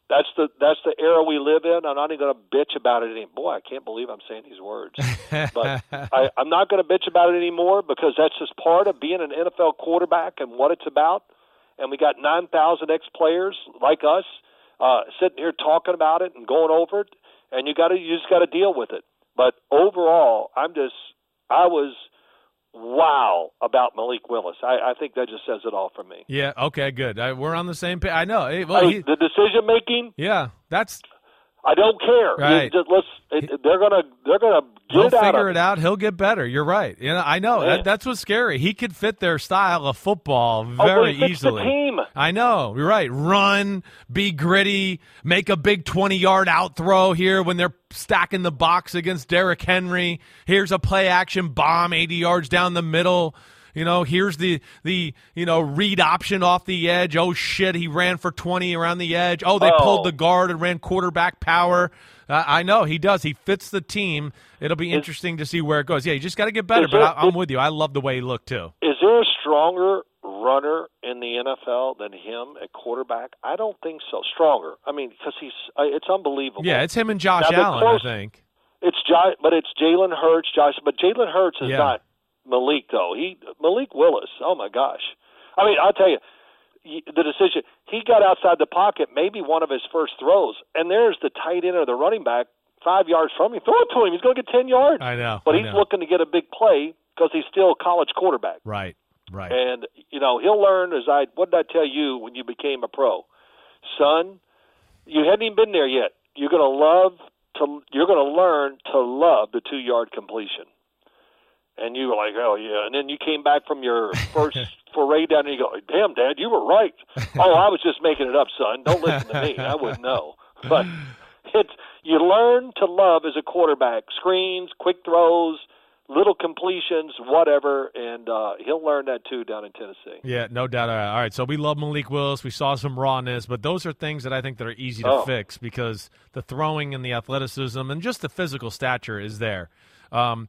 that's the that's the era we live in. I'm not even going to bitch about it anymore. Boy, I can't believe I'm saying these words, but *laughs* I, I'm not going to bitch about it anymore because that's just part of being an NFL quarterback and what it's about. And we got 9,000 ex players like us uh, sitting here talking about it and going over it, and you got to you just got to deal with it. But overall, I'm just I was wow about Malik Willis. I, I think that just says it all for me. Yeah. Okay. Good. I, we're on the same page. I know. Hey, well, he, the decision making. Yeah. That's. I don't care. Right. Just, let's. It, they're gonna. They're gonna He'll get out figure it out. He'll get better. You're right. You know, I know that, that's what's scary. He could fit their style of football Oh, very he fits easily. The team. I know. You're right. Run, be gritty, make a big 20 yard out throw here when they're stacking the box against Derrick Henry. Here's a play action bomb 80 yards down the middle. You know, here's the the you know read option off the edge. Oh shit, he ran for 20 around the edge. Oh, they Oh. pulled the guard and ran quarterback power. Uh, I know he does. He fits the team. It'll be interesting to see where it goes. Yeah, you just got to get better. Is But there- I, I'm with you. I love the way he looked too. Is there a stronger runner in the NFL than him at quarterback? I don't think so. Stronger. I mean, because he's. uh, It's unbelievable. Yeah, it's him and Josh Now, Allen. close. I think. It's J- but it's Jalen Hurts, Josh. But Jalen Hurts is Yeah. not Malik though. He Malik Willis. Oh my gosh. I mean, I'll tell you, the decision he got outside the pocket, maybe one of his first throws, and there's the tight end or the running back five yards from him. Throw it to him. He's going to get ten yards. I know. But I he's know. looking to get a big play because he's still a college quarterback. Right. Right. And you know he'll learn as I. What did I tell you when you became a pro, son? You hadn't even been there yet. You're going to love to. You're going to learn to love the two yard completion. And you were like, oh yeah. And then you came back from your first *laughs* foray down, and you go, damn, Dad, you were right. *laughs* oh, I was just making it up, son. Don't listen to me. I wouldn't know. But it's you learn to love as a quarterback screens, quick throws, little completions, whatever, and uh, he'll learn that too down in Tennessee. Yeah, no doubt. All right. All right, so we love Malik Willis. We saw some rawness, but those are things that I think that are easy to Oh. fix because the throwing and the athleticism and just the physical stature is there. Um,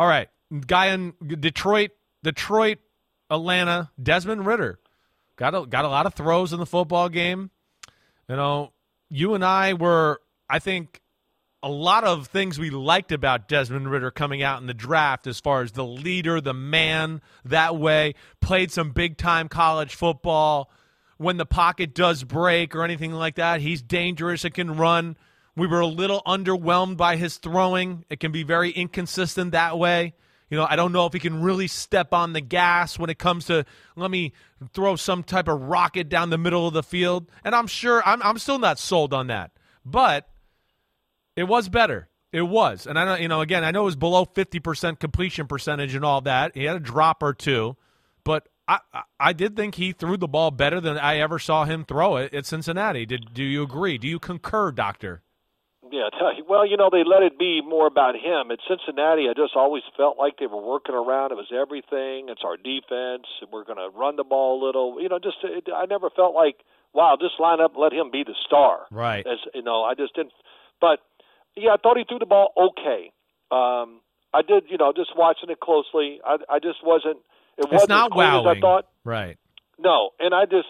All right, guy in Detroit, Detroit, Atlanta, Desmond Ridder got a, got a lot of throws in the football game. You know, you and I were, I think, a lot of things we liked about Desmond Ridder coming out in the draft as far as the leader, the man that way, played some big time college football. When the pocket does break or anything like that, he's dangerous. It can run. We were a little underwhelmed by his throwing. It can be very inconsistent that way. You know, I don't know if he can really step on the gas when it comes to let me throw some type of rocket down the middle of the field. And I'm sure I'm, I'm still not sold on that. But it was better. It was. And I know, you know, again, I know it was below 50% completion percentage and all that. He had a drop or two, but I, I, did think he threw the ball better than I ever saw him throw it at Cincinnati. Did do you agree? Do you concur, Doctor? Yeah, *laughs* well, you know, they let it be more about him. At Cincinnati, I just always felt like they were working around. It was everything. It's our defense. We're going to run the ball a little. You know, just it, I never felt like, wow, just line up, let him be the star. Right. As you know, I just didn't. But yeah, I thought he threw the ball okay. Um, I did, you know, just watching it closely. I, I just wasn't. It It's wasn't not as wowing. as I thought. Right. No, and I just,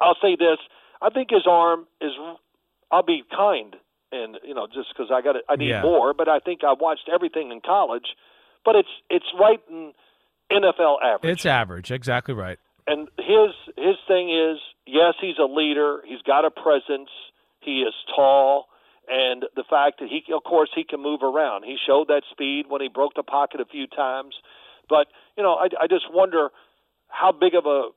I'll say this: I think his arm is. I'll be kind, and you know, just because I got it, I need Yeah. more. But I think I watched everything in college, but it's it's right in NFL average. It's average. Exactly right. and his his thing is, yes, he's a leader. He's got a presence. He is tall, and the fact that he, of course, he can move around. He showed that speed when he broke the pocket a few times. But you know, I, I just wonder how big of a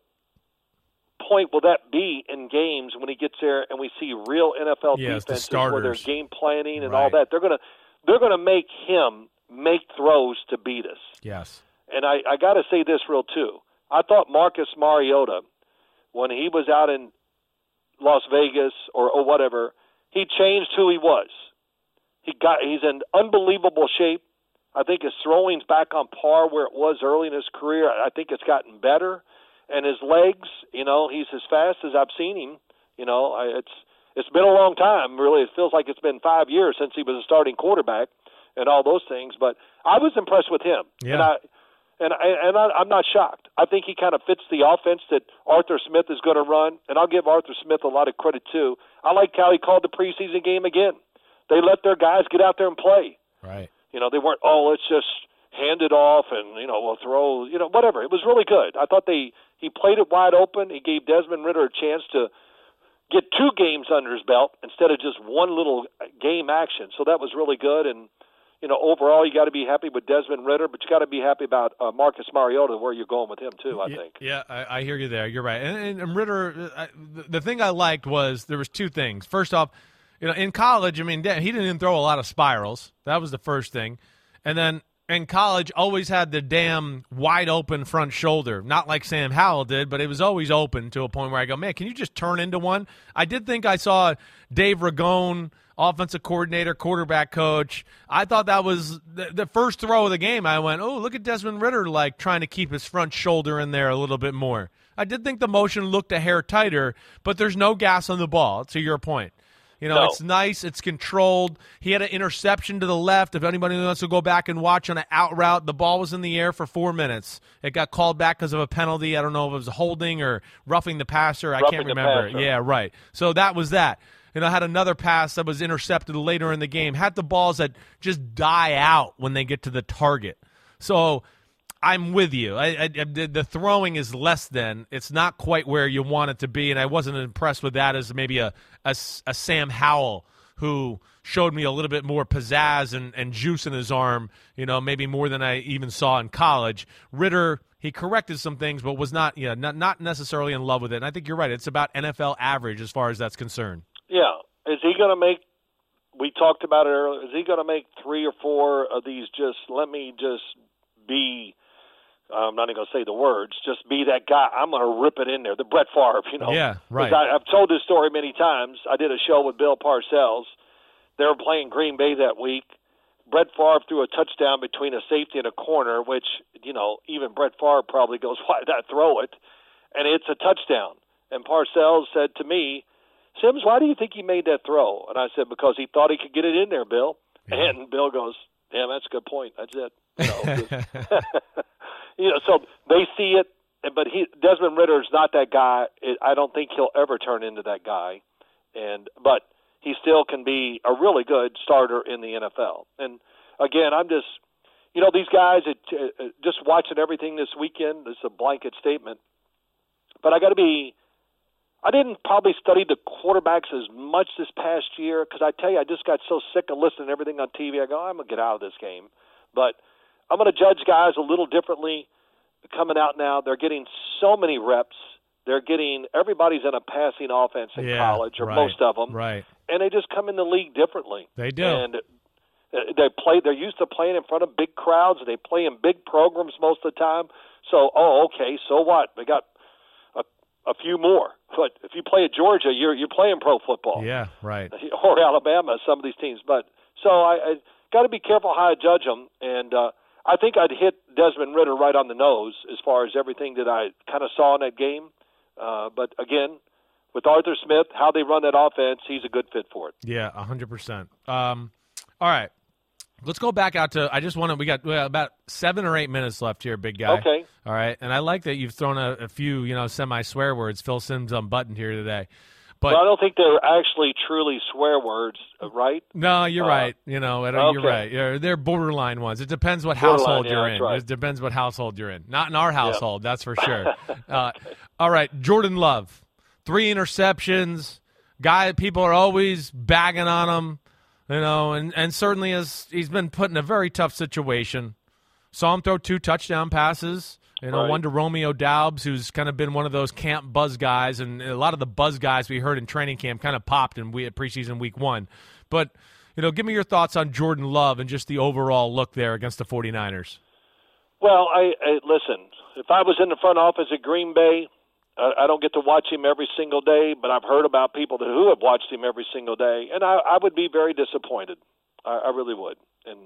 point will that be in games when he gets there and we see real NFL yes, defenses the where there's game planning and right. all that? They're gonna they're gonna make him make throws to beat us. Yes. And I, I got to say this real too. I thought Marcus Mariota, when he was out in Las Vegas or, or whatever, he changed who he was. He got he's in unbelievable shape. I think his throwing's back on par where it was early in his career. I think it's gotten better, and his legs, you know, he's as fast as I've seen him. You know, I, it's it's been a long time. Really, it feels like it's been five years since he was a starting quarterback, and all those things. But I was impressed with him, Yeah. and I and I, and I, I'm not shocked. I think he kind of fits the offense that Arthur Smith is going to run, and I'll give Arthur Smith a lot of credit too. I like how he called the preseason game again. They let their guys get out there and play. Right. You know, they weren't, oh, let's just hand it off and, you know, we'll throw, you know, whatever. It was really good. I thought they, he played it wide open. He gave Desmond Ridder a chance to get two games under his belt instead of just one little game action. So that was really good. And, you know, overall, you got to be happy with Desmond Ridder, but you got to be happy about uh, Marcus Mariota, where you're going with him, too, I Yeah, think. Yeah, I, I hear you there. You're right. And, and, Ridder, uh, I, the, the thing I liked was there was two things. First off, you know, in college, I mean, he didn't even throw a lot of spirals. That was the first thing. And then in college, always had the damn wide open front shoulder. Not like Sam Howell did, but it was always open to a point where I go, man, can you just turn into one? I did think I saw Dave Ragone, offensive coordinator, quarterback coach. I thought that was the, the first throw of the game. I went, oh, look at Desmond Ridder, like trying to keep his front shoulder in there a little bit more. I did think the motion looked a hair tighter, but there's no gas on the ball, to your point. You know, No. it's nice. It's controlled. He had an interception to the left. If anybody wants to go back and watch on an out route, the ball was in the air for four minutes. It got called back because of a penalty. I don't know if it was holding or roughing the passer. I can't remember. Yeah, right. So that was that. You know, had another pass that was intercepted later in the game. Had the balls that just die out when they get to the target. So I'm with you. I, I, the throwing is less than. It's not quite where you want it to be, and I wasn't impressed with that as maybe a a Sam Howell who showed me a little bit more pizzazz and, and juice in his arm, you know, maybe more than I even saw in college. Ridder, he corrected some things, but was not, yeah, not, not necessarily in love with it. And I think you're right. It's about NFL average as far as that's concerned. Yeah. Is he going to make? We talked about it earlier. Is he going to make three or four of these? Just let me just be. I'm not even going to say the words. Just be that guy. I'm going to rip it in there. The Brett Favre, you know. Yeah, right. I, I've told this story many times. I did a show with Bill Parcells. They were playing Green Bay that week. Brett Favre threw a touchdown between a safety and a corner, which you know even Brett Favre probably goes, *laughs* "Why did I throw it?" And it's a touchdown. And Parcells said to me, Simms, why do you think he made that throw? And I said, because he thought he could get it in there, Bill. And Bill goes, damn, that's a good point. That's it. You know, *laughs* *laughs* you know, so they see it, but he Desmond Ridder's not that guy. I don't think he'll ever turn into that guy. And but he still can be a really good starter in the NFL. And again, I'm just, you know, these guys. It, uh, just watching everything this weekend. Is a blanket statement, but I got to be. I didn't probably study the quarterbacks as much this past year because I tell you, I just got so sick of listening to everything on TV. I go, I'm gonna get out of this game, but I'm gonna judge guys a little differently coming out now. They're getting so many reps. They're getting everybody's in a passing offense in Yeah, college, or right, most of them, Right. and they just come in the league differently. They do. And uh, they play. They're used to playing in front of big crowds. They play in big programs most of the time. So, oh, okay. So what? They got a, a few more. But if you play at Georgia, you're you're playing pro football. Yeah, right. *laughs* Or Alabama, some of these teams. But so I, I got to be careful how I judge them. And uh, I think I'd hit Desmond Ridder right on the nose as far as everything that I kind of saw in that game. Uh, but again, with Arthur Smith, how they run that offense, he's a good fit for it. Yeah, hundred percent. Um, all right, let's go back out to. I just want to. We got, about seven or eight minutes left here, big guy. Okay. All right, and I like that you've thrown a, a few, you know, semi swear words. Phil Simms unbuttoned here today, but Well, I don't think they're actually truly swear words, right? no, you're Uh, right. You know, I don't- you're right. You're, they're borderline ones. It depends what Borderline, household you're that's in. right. It depends what household you're in. Not in our household, that's for sure. *laughs* uh, all right, Jordan Love, three interceptions. guy people are always bagging on him, you know, and, and certainly as he's been put in a very tough situation. Saw him throw two touchdown passes. You know, Right. one to Romeo Doubs, who's kind of been one of those camp buzz guys, and a lot of the buzz guys we heard in training camp kind of popped in we, at preseason week one. But, you know, give me your thoughts on Jordan Love and just the overall look there against the 49ers. Well, I, I listen. If I was in the front office at Green Bay, I, I don't get to watch him every single day, but I've heard about people that, who have watched him every single day, and I, I would be very disappointed. I, I really would, and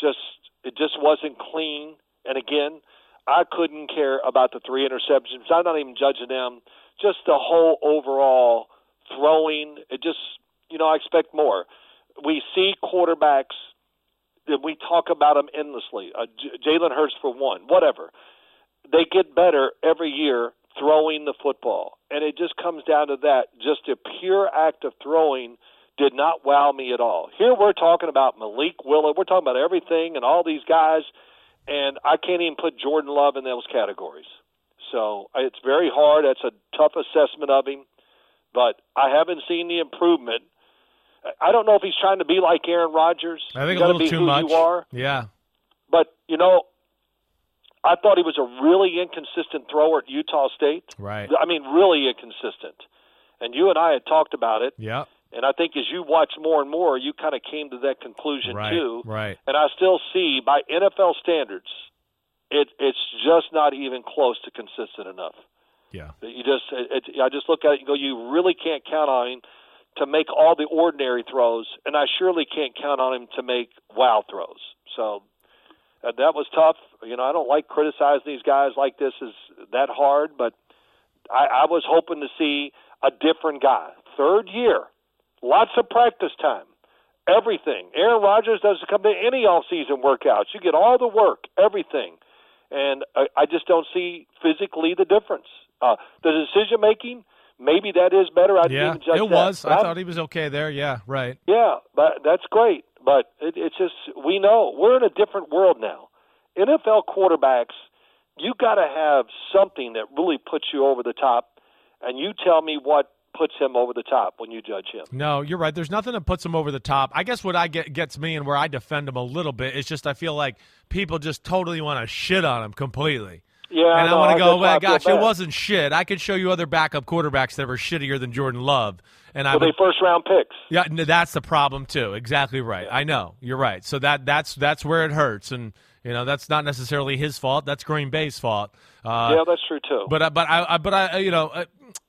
just it just wasn't clean. And again, I couldn't care about the three interceptions. I'm not even judging them. Just the whole overall throwing. It just, you know, I expect more. We see quarterbacks that we talk about them endlessly. Uh, J- Jalen Hurts for one, whatever. They get better every year throwing the football, and it just comes down to that. Just a pure act of throwing did not wow me at all. Here we're talking about Malik Willis. We're talking about everything and all these guys, and I can't even put Jordan Love in those categories. So it's very hard. That's a tough assessment of him, but I haven't seen the improvement. I- don't know if he's trying to be like Aaron Rodgers. I think You a little be too much. You are. Yeah. But you know, I thought he was a really inconsistent thrower at Utah State. Right. I mean, really inconsistent. And you and I had talked about it. Yeah. And I think as you watch more and more, you kind of came to that conclusion Right. too. Right. And I still see, by NFL standards, it it's just not even close to consistent enough. Yeah. You just, it, it, I just look at it and go, you really can't count on him to make all the ordinary throws, and I surely can't count on him to make wow throws. So uh, that was tough. You know, I don't like criticizing these guys like this is that hard, but I, I was hoping to see a different guy. Third year, lots of practice time, everything. Aaron Rodgers doesn't come to any off-season workouts. You get all the work, everything, and I, I just don't see physically the difference. Uh, the decision making, maybe that is better. I didn't Yeah. It that. was. I I'm- thought he was okay there. Yeah. Right. yeah, but that's great. But it, it's just we know we're in a different world now. NFL quarterbacks, you got to have something that really puts you over the top, and you tell me what puts him over the top when you judge him. No, you're right. There's nothing that puts him over the top. I guess what I get gets me and where I defend him a little bit is just I feel like people just totally want to shit on him completely. Yeah, and I want to go, well, gosh, it wasn't shit. I could show you other backup quarterbacks that were shittier than Jordan Love, and I would they first round picks? Yeah, that's the problem too. Exactly right. I know you're right. So that that's that's where it hurts, and you know that's not necessarily his fault. That's Green Bay's fault. Uh, yeah, that's true too. but I- but I, I but I you know uh,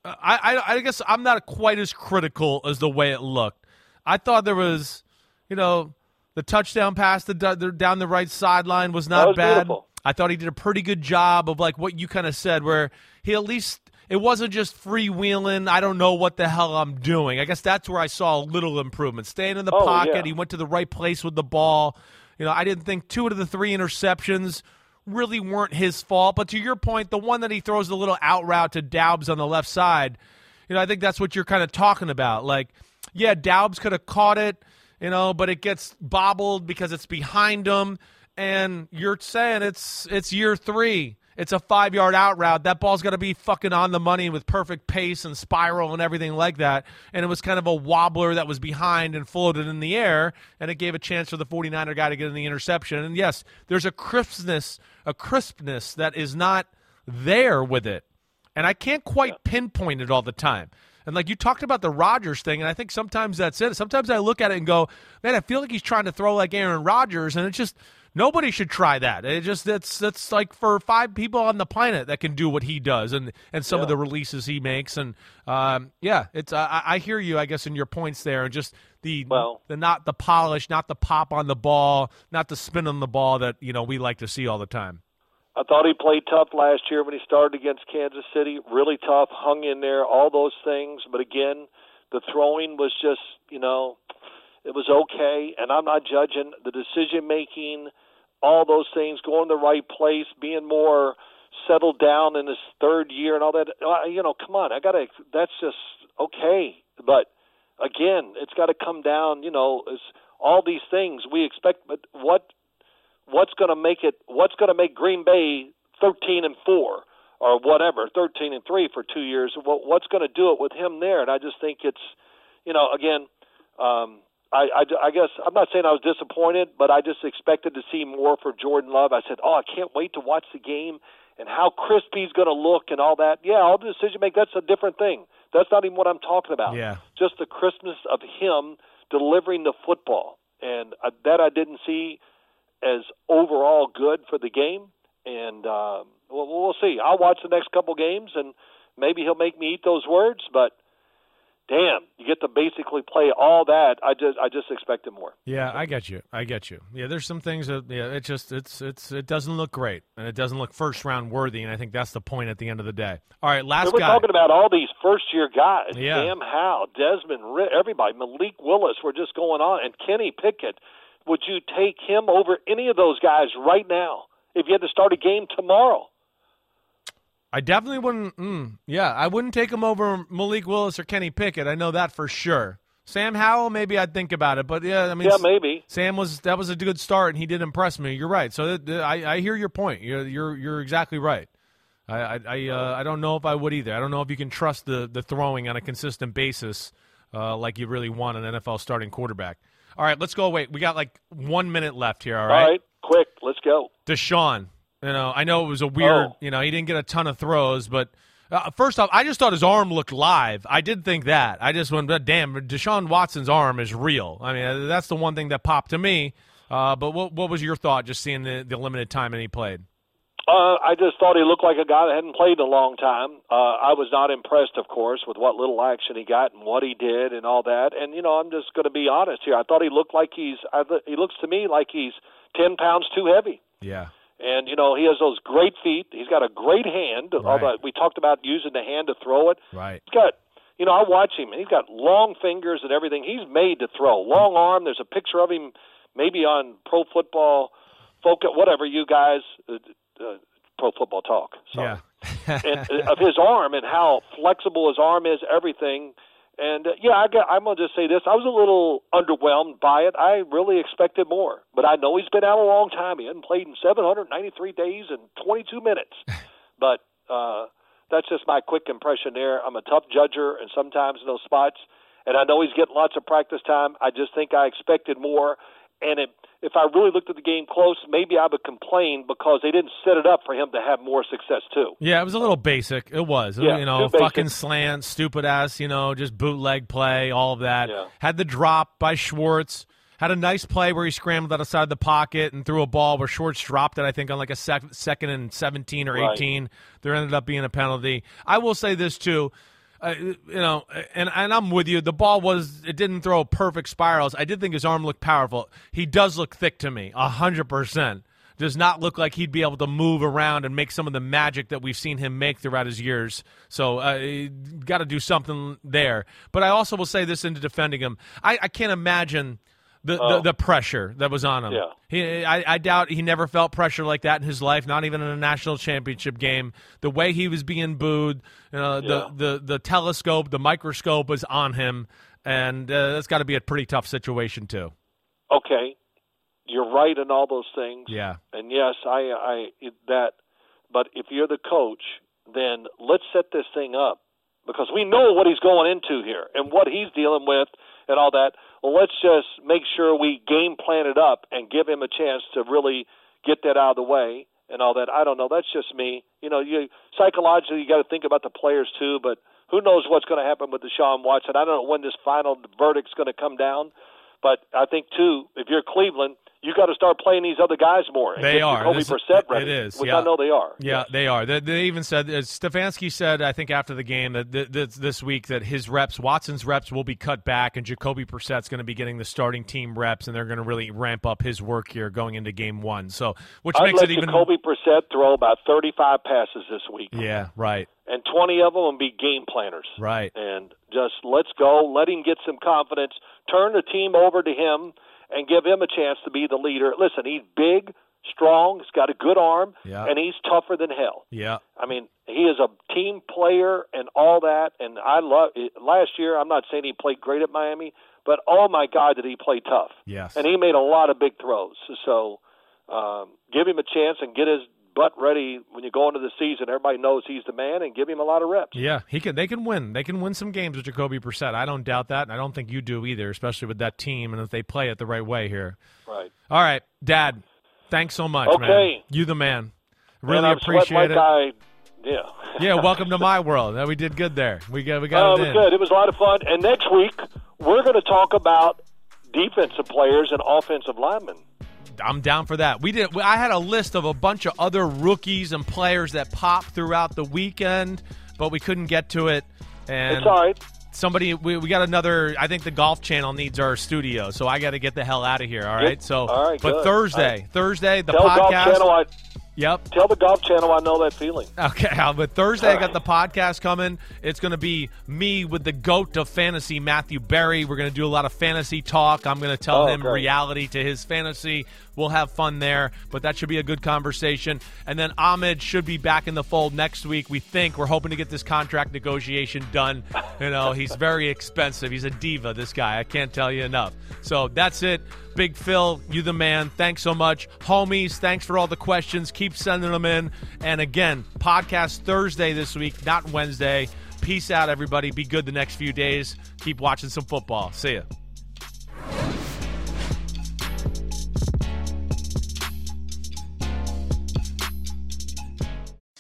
I, I I guess I'm not quite as critical as the way it looked. I thought there was, you know, the touchdown pass the, the down the right sideline was not was bad. beautiful. I thought he did a pretty good job of like what you kind of said, where he at least it wasn't just freewheeling. I don't know what the hell I'm doing. I guess that's where I saw a little improvement. Staying in the Oh, pocket, yeah. he went to the right place with the ball. You know, I didn't think two of the three interceptions really weren't his fault. But to your point, the one that he throws the little out route to Doubs on the left side, you know, I think that's what you're kind of talking about. Like, yeah, Doubs could have caught it, you know, but it gets bobbled because it's behind him. And you're saying it's it's year three. It's a five yard out route. That ball's got to be fucking on the money with perfect pace and spiral and everything like that. And it was kind of a wobbler that was behind and floated in the air. And it gave a chance for the 49er guy to get in the interception. And yes, there's a crispness, a crispness that is not there with it. And I can't quite pinpoint it all the time. And like you talked about the Rodgers thing, and I think sometimes that's it. Sometimes I look at it and go, man, I feel like he's trying to throw like Aaron Rodgers, and it's just nobody should try that. It just that's that's like for five people on the planet that can do what he does, and and some of the releases he makes, and um, yeah, it's uh, I, I hear you, I guess, in your points there, and just the Well- the not the polish, not the pop on the ball, not the spin on the ball that you know we like to see all the time. I thought he played tough last year when he started against Kansas City. Really tough, hung in there, all those things. But again, the throwing was just, you know, it was okay. And I'm not judging the decision making, all those things, going the right place, being more settled down in his third year and all that. Uh, You know, come on, I gotta. That's just okay. But again, it's got to come down. You know, is all these things we expect. But what what's going to make it what's going to make Green Bay 13 and 4 or whatever, 13 and three for two years. Well, what's going to do it with him there? And I just think it's, you know, again, um, I, I, I guess I'm not saying I was disappointed, but I just expected to see more for Jordan Love. I said, oh, I can't wait to watch the game and how crispy he's going to look and all that. Yeah, all the decision make that's a different thing. That's not even what I'm talking about. Yeah. Just the crispness of him delivering the football, and uh, that I didn't see as overall good for the game. And um, well, we'll see. I'll watch the next couple games, and maybe he'll make me eat those words. But damn, you get to basically play all that. I just I just expected more. Yeah, I get you. I get you. Yeah, there's some things that yeah, it just it's it's it doesn't look great and it doesn't look first round worthy, and I think that's the point at the end of the day. All right, last So we're guy. talking about all these first year guys. Yeah. Sam Howell, Desmond, everybody, Malik Willis. We're just going on, and Kenny Pickett. Would you take him over any of those guys right now if you had to start a game tomorrow? I definitely wouldn't. Mm, yeah, I wouldn't take him over Malik Willis or Kenny Pickett. I know that for sure. Sam Howell, maybe I'd think about it, but yeah, I mean, Yeah, maybe. Sam was that was a good start, and he did impress me. You're right. So th- th- I, I hear your point. You're you're you're exactly right. I I I, uh, I don't know if I would either. I don't know if you can trust the the throwing on a consistent basis uh, like you really want an NFL starting quarterback. All right, let's go. Wait, we got like one minute left here. All right, All right, quick, let's go. Deshaun. You know, I know it was a weird. Oh. You know, he didn't get a ton of throws, but uh, first off, I just thought his arm looked live. I did think that. I just went, but damn, Deshaun Watson's arm is real. I mean, uh, that's the one thing that popped to me. Uh, but what what was your thought just seeing the, the limited time that he played? Uh, I just thought he looked like a guy that hadn't played in a long time. Uh, I was not impressed, of course, with what little action he got and what he did and all that. And you know, I'm just going to be honest here. I thought he looked like he's. I, th- he looks to me like he's ten pounds too heavy. Yeah, And you know, he has those great feet. He's got a great hand. Right. Although we talked about using the hand to throw it. right. He's got, you know, I watch him, and he's got long fingers and everything. He's made to throw. Long arm. There's a picture of him, maybe on Pro Football Focus, whatever you guys, uh, uh, Pro Football Talk. Sorry. Yeah. *laughs* and, uh, of his arm and how flexible his arm is, everything. And uh, yeah, I got, I'm gonna just say this: I was a little underwhelmed by it. I really expected more, but I know he's been out a long time. He hadn't played in 793 days and 22 minutes. *laughs* but uh, that's just my quick impression there. I'm a tough judger, and sometimes in those spots, and I know he's getting lots of practice time. I just think I expected more. And it, if I really looked at the game close, maybe I would complain because they didn't set it up for him to have more success too. Yeah, it was a little basic. It was, Yeah, you know, basic. fucking slant, stupid ass, you know, just bootleg play, all of that. Yeah. Had the drop by Schwartz. Had a nice play where he scrambled out of side of the pocket and threw a ball where Schwartz dropped it. I think on like a sec- second and seventeen or Right. eighteen. There ended up being a penalty. I will say this too. You know, and and I'm with you. The ball was it didn't throw perfect spirals. I did think his arm looked powerful. He does look thick to me, hundred percent. Does not look like he'd be able to move around and make some of the magic that we've seen him make throughout his years. So, uh, got to do something there. But I also will say this into defending him. I, I can't imagine the, the Oh. the pressure that was on him. Yeah. He, I, I doubt he never felt pressure like that in his life, not even in a national championship game. The way he was being booed, you know, Yeah. the, the, the telescope, the microscope was on him, and uh, that's got to be a pretty tough situation, too. Okay, you're right in all those things. Yeah. And yes, I, I that. But if you're the coach, then let's set this thing up because we know what he's going into here and what he's dealing with and all that. Well, let's just make sure we game plan it up and give him a chance to really get that out of the way and all that. I don't know. That's just me. You know, you psychologically you got to think about the players too, but who knows what's going to happen with Deshaun Watson? I don't know when this final verdict's going to come down. But I think too, if you're Cleveland, got to start playing these other guys more. They are. This- Brissett it ready, is, which yeah. I know they are. Yeah, Yes. they are. They, they even said uh, Stefanski said I think after the game that th- th- this week that his reps, Watson's reps, will be cut back, and Jacoby Brissett's going to be getting the starting team reps, and they're going to really ramp up his work here going into game one. So, which I'd makes let it even. Jacoby Brissett throw about 35 passes this week, Yeah, right, and 20 of them will be game planners. right. And just let's go. Let him get some confidence. Turn the team over to him and give him a chance to be the leader. Listen, he's big, strong. He's got a good arm, Yeah. and he's tougher than hell. Yeah, I mean, he is a team player and all that. And I love last year. I'm not saying he played great at Miami, but oh my God, did he play tough? yes. And he made a lot of big throws. So um, give him a chance and get his butt ready when you go into the season. Everybody knows he's the man, and give him a lot of reps. Yeah, he can. They can win. They can win some games with Jacoby Brissett. I don't doubt that, and I don't think you do either, especially with that team and if they play it the right way here. Right. All right, Dad. Thanks so much, Okay. man. You the man. Really sweating appreciate it. Yeah. *laughs* yeah, welcome to my world. Uh, We did good there. We got we got it it was in. good. It was a lot of fun. And next week we're going to talk about defensive players and offensive linemen. I'm down for that. We did. I had a list of a bunch of other rookies and players that popped throughout the weekend, but we couldn't get to it. And It's all right. somebody, we, we got another. I think the Golf Channel needs our studio, so I got to get the hell out of here. All right. So, All right, but good. Thursday, right. Thursday, the Tell Golf podcast. Channel I Yep. tell the Golf Channel I know that feeling. Okay, *laughs* but Thursday I got the podcast coming. It's going to be me with the goat of fantasy, Matthew Berry. We're going to do a lot of fantasy talk. I'm going to tell Oh, him great. reality to his fantasy. We'll have fun there, but that should be a good conversation. And then Ahmed should be back in the fold next week. We think we're hoping to get this contract negotiation done. You know, he's very expensive. He's a diva. This guy, I can't tell you enough. So that's it. Big Phil, you the man. Thanks so much. Homies, thanks for all the questions. Keep sending them in. And again, podcast Thursday this week, not Wednesday. Peace out, everybody. Be good the next few days. Keep watching some football. See ya.